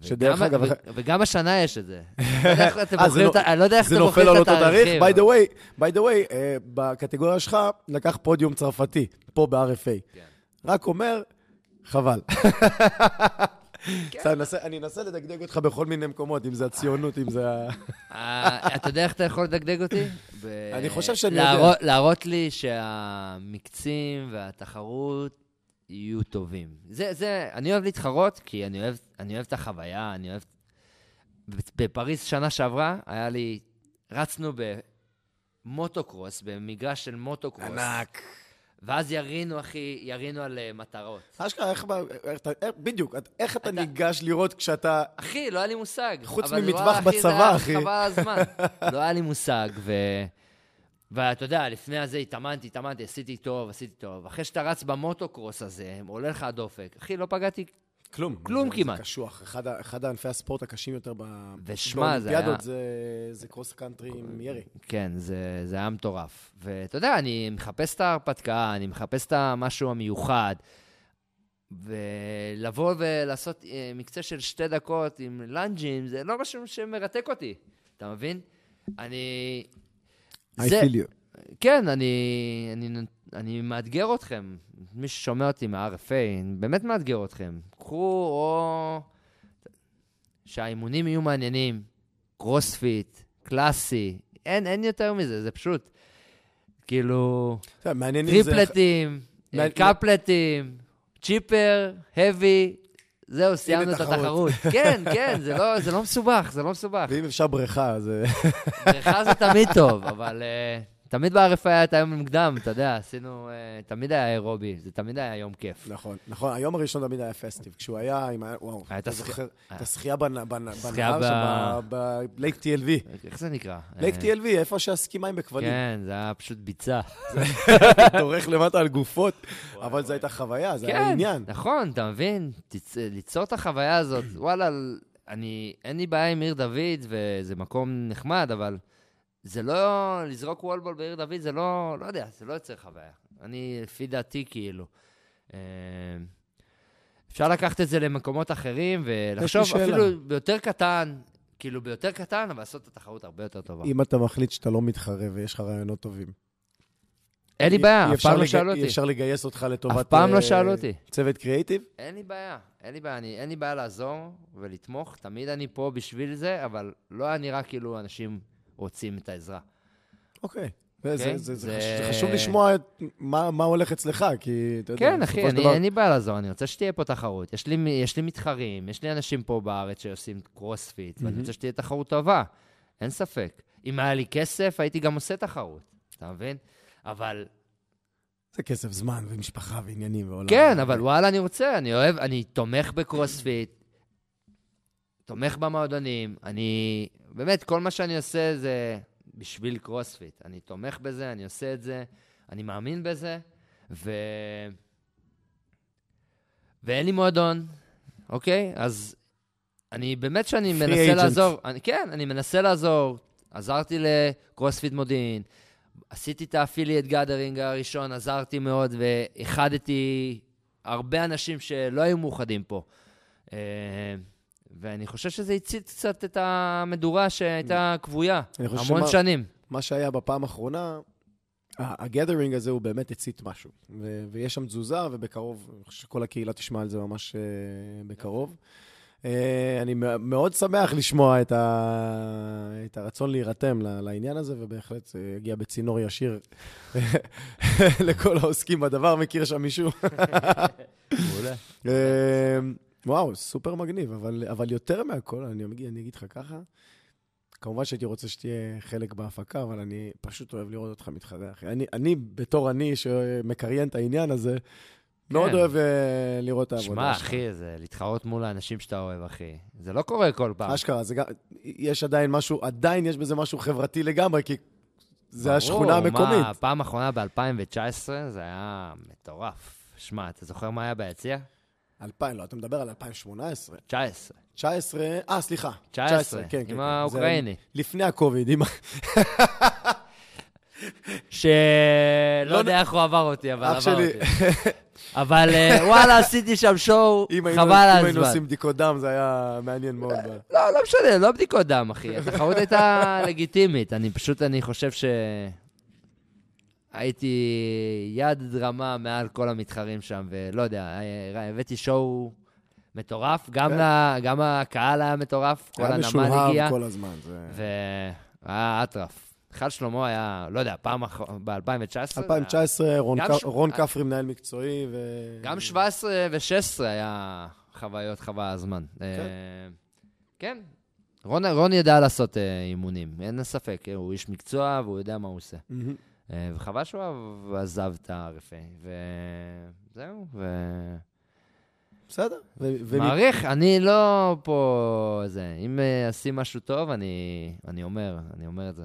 שדרך אגב... וגם השנה יש את זה. [laughs] אני לא יודע איך אתם בוחרים את התאריכים. by the way, by the way, אה, בקטגוריה שלך לקח פודיום צרפתי, פה ב-RFA. כן. רק אומר, חבל. כן. אני אנסה לדגדג אותך בכל מיני מקומות, אם זה הציונות, אם זה ה... אה, אתה יודע איך אתה יכול לדגדג אותי? אני חושב שאני יודע. להראות לי שהמקצים והתחרות יהיו טובים. זה, זה, אני אוהב להתחרות, כי אני אוהב, אני אוהב את החוויה, אני אוהב... בפריז שנה שעברה, היה לי... רצנו במוטוקרוס, במגרש של מוטוקרוס. ענק. ואז ירינו, אחי, ירינו על uh, מטרות. אשכרה, איך, איך, בדיוק, איך אתה, אתה ניגש לראות כשאתה... אחי, לא היה לי מושג. חוץ ממטווח בצבא, אחי. חבל הזמן. [laughs] לא היה לי מושג, ו... ואתה יודע, לפני הזה התאמנתי, התאמנתי, עשיתי טוב, עשיתי טוב. אחרי שאתה רץ במוטוקרוס הזה, עולה לך הדופק. אחי, לא פגעתי כלום. כלום זה, כמעט. זה קשוח. אחד, אחד הענפי הספורט הקשים יותר ושמה, זה היה... זה, זה קרוס קאנטרי עם ירי. כן, זה, זה היה מטורף. ואתה יודע, אני מחפש את ההרפתקה, אני מחפש את המשהו המיוחד. ולבוא ולעשות אה, מקצה של שתי דקות עם לנג'ים, זה לא משהו שמרתק אותי, אתה מבין? אני... I זה... feel you. כן, אני, אני, אני מאתגר אתכם, מי ששומע אותי מה-RFA, אני באמת מאתגר אתכם. קחו או... שהאימונים יהיו מעניינים, קרוספיט, קלאסי, אין, אין יותר מזה, זה פשוט, כאילו, טריפלטים, זה... קפלטים, צ'יפר, האבי, זהו, סיימנו את התחרות. [laughs] כן, כן, זה לא, זה לא מסובך, זה לא מסובך. ואם אפשר בריכה, זה... בריכה זה תמיד טוב, אבל... Uh, תמיד בערף היה את היום המוקדם, אתה יודע, עשינו, uh, תמיד היה אירובי, זה תמיד היה יום כיף. נכון, נכון, היום הראשון תמיד היה פסטיב. כשהוא היה, עם ה... וואו, אתה זוכר את השחייה בנהר שם, בלייק TLV. איך זה נקרא? לייק TLV, איפה שהסכימים בכבלים. כן, זה היה פשוט ביצה. [laughs] דורך למטה על גופות, אבל זו הייתה חוויה, זה היה כן, עניין. נכון, אתה מבין? ליצור את החוויה הזאת, וואלה, אני, אין לי בעיה עם עיר דוד, וזה מקום נחמד, אבל... זה לא, לזרוק וולבול בעיר דוד, זה לא, לא יודע, זה לא יוצר חוויה. אני, לפי דעתי, כאילו. אה, אפשר לקחת את זה למקומות אחרים ולחשוב אפילו ביותר קטן, כאילו ביותר קטן, אבל לעשות את התחרות הרבה יותר טובה. אם אתה מחליט שאתה לא מתחרה ויש לך רעיונות טובים. אין לי בעיה, אף פעם לא שאלו אותי. אי אפשר לגייס אותך לטובת... אף פעם לא אה, שאלו אותי. צוות קריאיטיב? אין לי בעיה, אין לי בעיה. אין לי בעיה לעזור ולתמוך, תמיד אני פה בשביל זה, אבל לא היה נראה כאילו אנשים רוצים את העזרה. אוקיי. זה, זה, זה, זה, זה חשוב לשמוע את, מה, מה הולך אצלך, כי אתה יודע, כן, אחי, אני, דבר... אין לי בעיה לעזור, אני רוצה שתהיה פה תחרות. יש לי, יש לי מתחרים, יש לי אנשים פה בארץ שעושים קרוספיט, mm-hmm. ואני רוצה שתהיה תחרות טובה, אין ספק. אם היה לי כסף, הייתי גם עושה תחרות, אתה מבין? אבל... זה כסף זמן ומשפחה ועניינים ועולם. כן, אבל וואלה, אני רוצה, אני אוהב, אני תומך בקרוספיט, תומך במועדונים, אני... באמת, כל מה שאני עושה זה בשביל קרוספיט. אני תומך בזה, אני עושה את זה, אני מאמין בזה, ו... ואין לי מועדון, אוקיי? אז אני באמת שאני מנסה agent. לעזור. אני, כן, אני מנסה לעזור. עזרתי לקרוספיט מודיעין, עשיתי את ה affiliate gathering הראשון, עזרתי מאוד, ואיחדתי הרבה אנשים שלא היו מאוחדים פה. אה, ואני חושב שזה הצית קצת את המדורה שהייתה כבויה המון שמה, שנים. מה שהיה בפעם האחרונה, ה gathering הזה הוא באמת הצית משהו. ו- ויש שם תזוזה, ובקרוב, אני חושב שכל הקהילה תשמע על זה ממש uh, בקרוב. Uh, אני מאוד שמח לשמוע את, ה... את הרצון להירתם לעניין הזה, ובהחלט זה יגיע בצינור ישיר [laughs] לכל העוסקים בדבר. מכיר שם מישהו? [laughs] מעולה. וואו, סופר מגניב, אבל, אבל יותר מהכל, אני, אגיד, אני אגיד לך ככה, כמובן שהייתי רוצה שתהיה חלק בהפקה, אבל אני פשוט אוהב לראות אותך מתחרה, אחי. אני, אני, בתור אני שמקריין את העניין הזה, כן. מאוד אוהב uh, לראות את העבודה שלך. שמע, אחי, זה להתחרות מול האנשים שאתה אוהב, אחי. זה לא קורה כל פעם. אשכרה, זה גם, יש עדיין משהו, עדיין יש בזה משהו חברתי לגמרי, כי זה השכונה המקומית. מה, פעם אחרונה ב-2019 זה היה מטורף. שמע, אתה זוכר מה היה ביציע? 2000, לא, אתה מדבר על 2018. 19. 19, אה, סליחה. 19, כן, כן. עם כן. האוקראיני. זה לפני הקוביד, עם... [laughs] שלא לא יודע איך הוא עבר אותי, אבל עבר שלי, אותי. אבל אה, [laughs] וואלה, עשיתי שם שואו, חבל על אם היינו הזמן. עושים בדיקות דם, זה היה מעניין מאוד. לא, לא משנה, לא בדיקות דם, אחי. התחרות הייתה [laughs] לגיטימית. אני פשוט, אני חושב ש... הייתי יד רמה מעל כל המתחרים שם, ולא יודע, אה, הבאתי שואו מטורף, גם, כן. ל... גם הקהל היה מטורף, כל היה הנמל משולהב הגיע, כל הזמן. זה- והיה אטרף. מיכל שלמה היה, לא יודע, פעם אח... ב-2019? 2019, רון אה. כפרי מנהל מקצועי, ו... גם 17 ו-16 היה חוויות חבל הזמן. אה, כן. רון, רון ידע לעשות אה, אימונים, אין ספק, הוא איש מקצוע והוא יודע מה הוא עושה. אה, וחבל שהוא עזב את ה-RFA, וזהו, ו... בסדר. ו- ו- מעריך, אני לא פה זה. אם אה, עושים משהו טוב, אני, אני אומר, אני אומר את זה.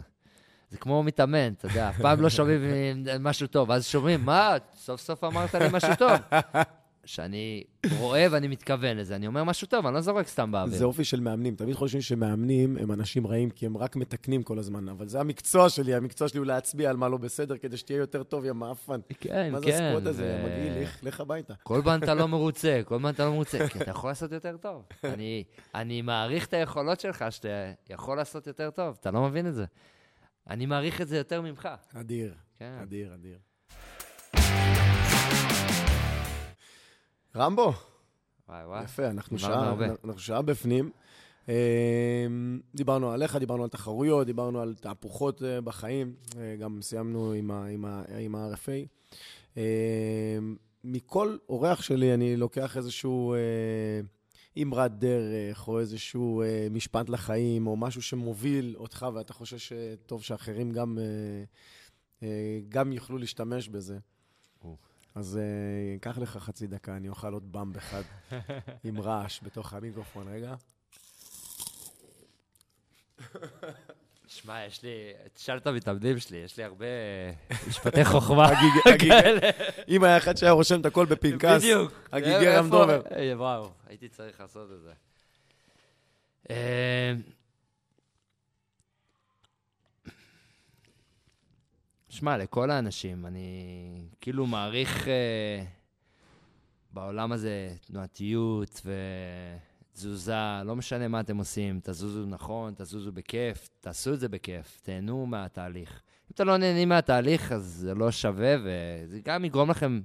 זה כמו מתאמן, אתה יודע, אף פעם לא שומעים [laughs] משהו טוב, אז שומעים, מה, סוף סוף אמרת לי משהו טוב. [laughs] שאני רואה ואני מתכוון לזה, אני אומר משהו טוב, אני לא זורק סתם באוויר. זה אופי של מאמנים. תמיד חושבים שמאמנים הם אנשים רעים, כי הם רק מתקנים כל הזמן, אבל זה המקצוע שלי, המקצוע שלי הוא להצביע על מה לא בסדר, כדי שתהיה יותר טוב, יא מאפן. כן, מה זה כן. הספורט הזה? מגעיל, לך- לך הביתה. כל פעם אתה לא מרוצה, כל פעם אתה לא מרוצה, כי אתה יכול לעשות יותר טוב. אני, אני מעריך את היכולות שלך, שאתה יכול לעשות יותר טוב, אתה לא מבין את זה. אני מעריך את זה יותר ממך. אדיר, כן. אדיר, אדיר. רמבו, וואי וואי. יפה, אנחנו שעה. אנחנו שעה בפנים. אה, דיברנו עליך, דיברנו על תחרויות, דיברנו על תהפוכות אה, בחיים, אה, גם סיימנו עם ה- עם ה- עם ה-RFA. אה, מכל אורח שלי אני לוקח איזשהו אה, אמרת דרך, או איזשהו משפט לחיים, או משהו שמוביל אותך, ואתה חושב שטוב שאחרים גם, גם יוכלו להשתמש בזה. אז אה, קח לך חצי דקה, אני אוכל עוד במב אחד [laughs] עם רעש בתוך המיקרופון. רגע. שמע, יש לי, תשאל את המתאמנים שלי, יש לי הרבה משפטי [laughs] חוכמה כאלה. אם היה אחד שהיה רושם את הכל בפנקס. הגיגי רמדובר. אה, וואו, הייתי צריך לעשות את זה. שמע, לכל האנשים, אני כאילו מעריך אה, בעולם הזה תנועתיות ותזוזה, לא משנה מה אתם עושים, תזוזו נכון, תזוזו בכיף, תעשו את זה בכיף, תהנו מהתהליך. אם אתם לא נהנים מהתהליך, אז זה לא שווה, וזה גם יגרום לכם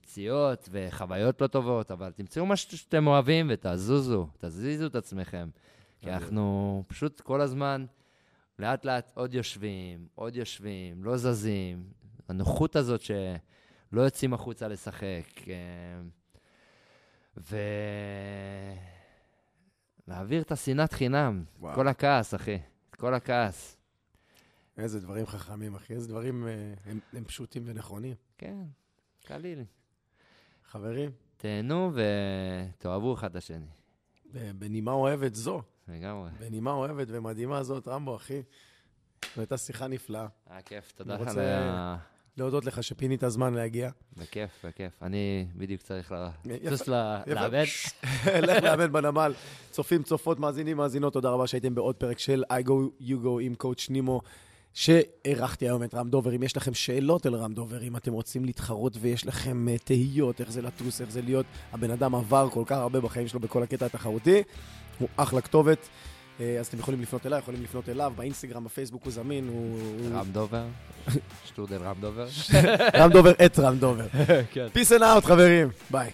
פציעות וחוויות לא טובות, אבל תמצאו משהו שאתם אוהבים ותזוזו, תזיזו את עצמכם. כי אנחנו פשוט כל הזמן, לאט לאט עוד יושבים, עוד יושבים, לא זזים. הנוחות הזאת שלא יוצאים החוצה לשחק. אה, ו... להעביר את השנאת חינם, וואו. כל הכעס, אחי. כל הכעס. איזה דברים חכמים, אחי. איזה דברים אה, הם, הם פשוטים ונכונים. כן, קליל. חברים, תהנו ותאהבו אחד את השני. בנימה אוהבת זו, לגמרי. בנימה אוהבת ומדהימה זאת, רמבו, אחי. זו הייתה שיחה נפלאה. היה כיף, תודה אני לך. רוצה- על ה- להודות לך שפינית זמן להגיע. בכיף, בכיף. אני בדיוק צריך לטוס. לאבד. [laughs] לך לאמן בנמל. צופים, צופות, מאזינים, מאזינות, תודה רבה שהייתם בעוד פרק של I go, you go עם קואוצ' נימו, שאירחתי היום את רם דובר. אם יש לכם שאלות על רם דובר, אם אתם רוצים להתחרות ויש לכם אה, תהיות, איך זה לטוס, איך זה להיות, הבן אדם עבר כל כך הרבה בחיים שלו בכל הקטע התחרותי, הוא אחלה כתובת. אה, אז אתם יכולים לפנות אליי, יכולים לפנות אליו, באינסטגרם, בפייסבוק הוא זמין, הוא... רם דובר, שטרודל רם דובר. [laughs] רם דובר, את רם דובר. [laughs] Peace and out, חברים. ביי.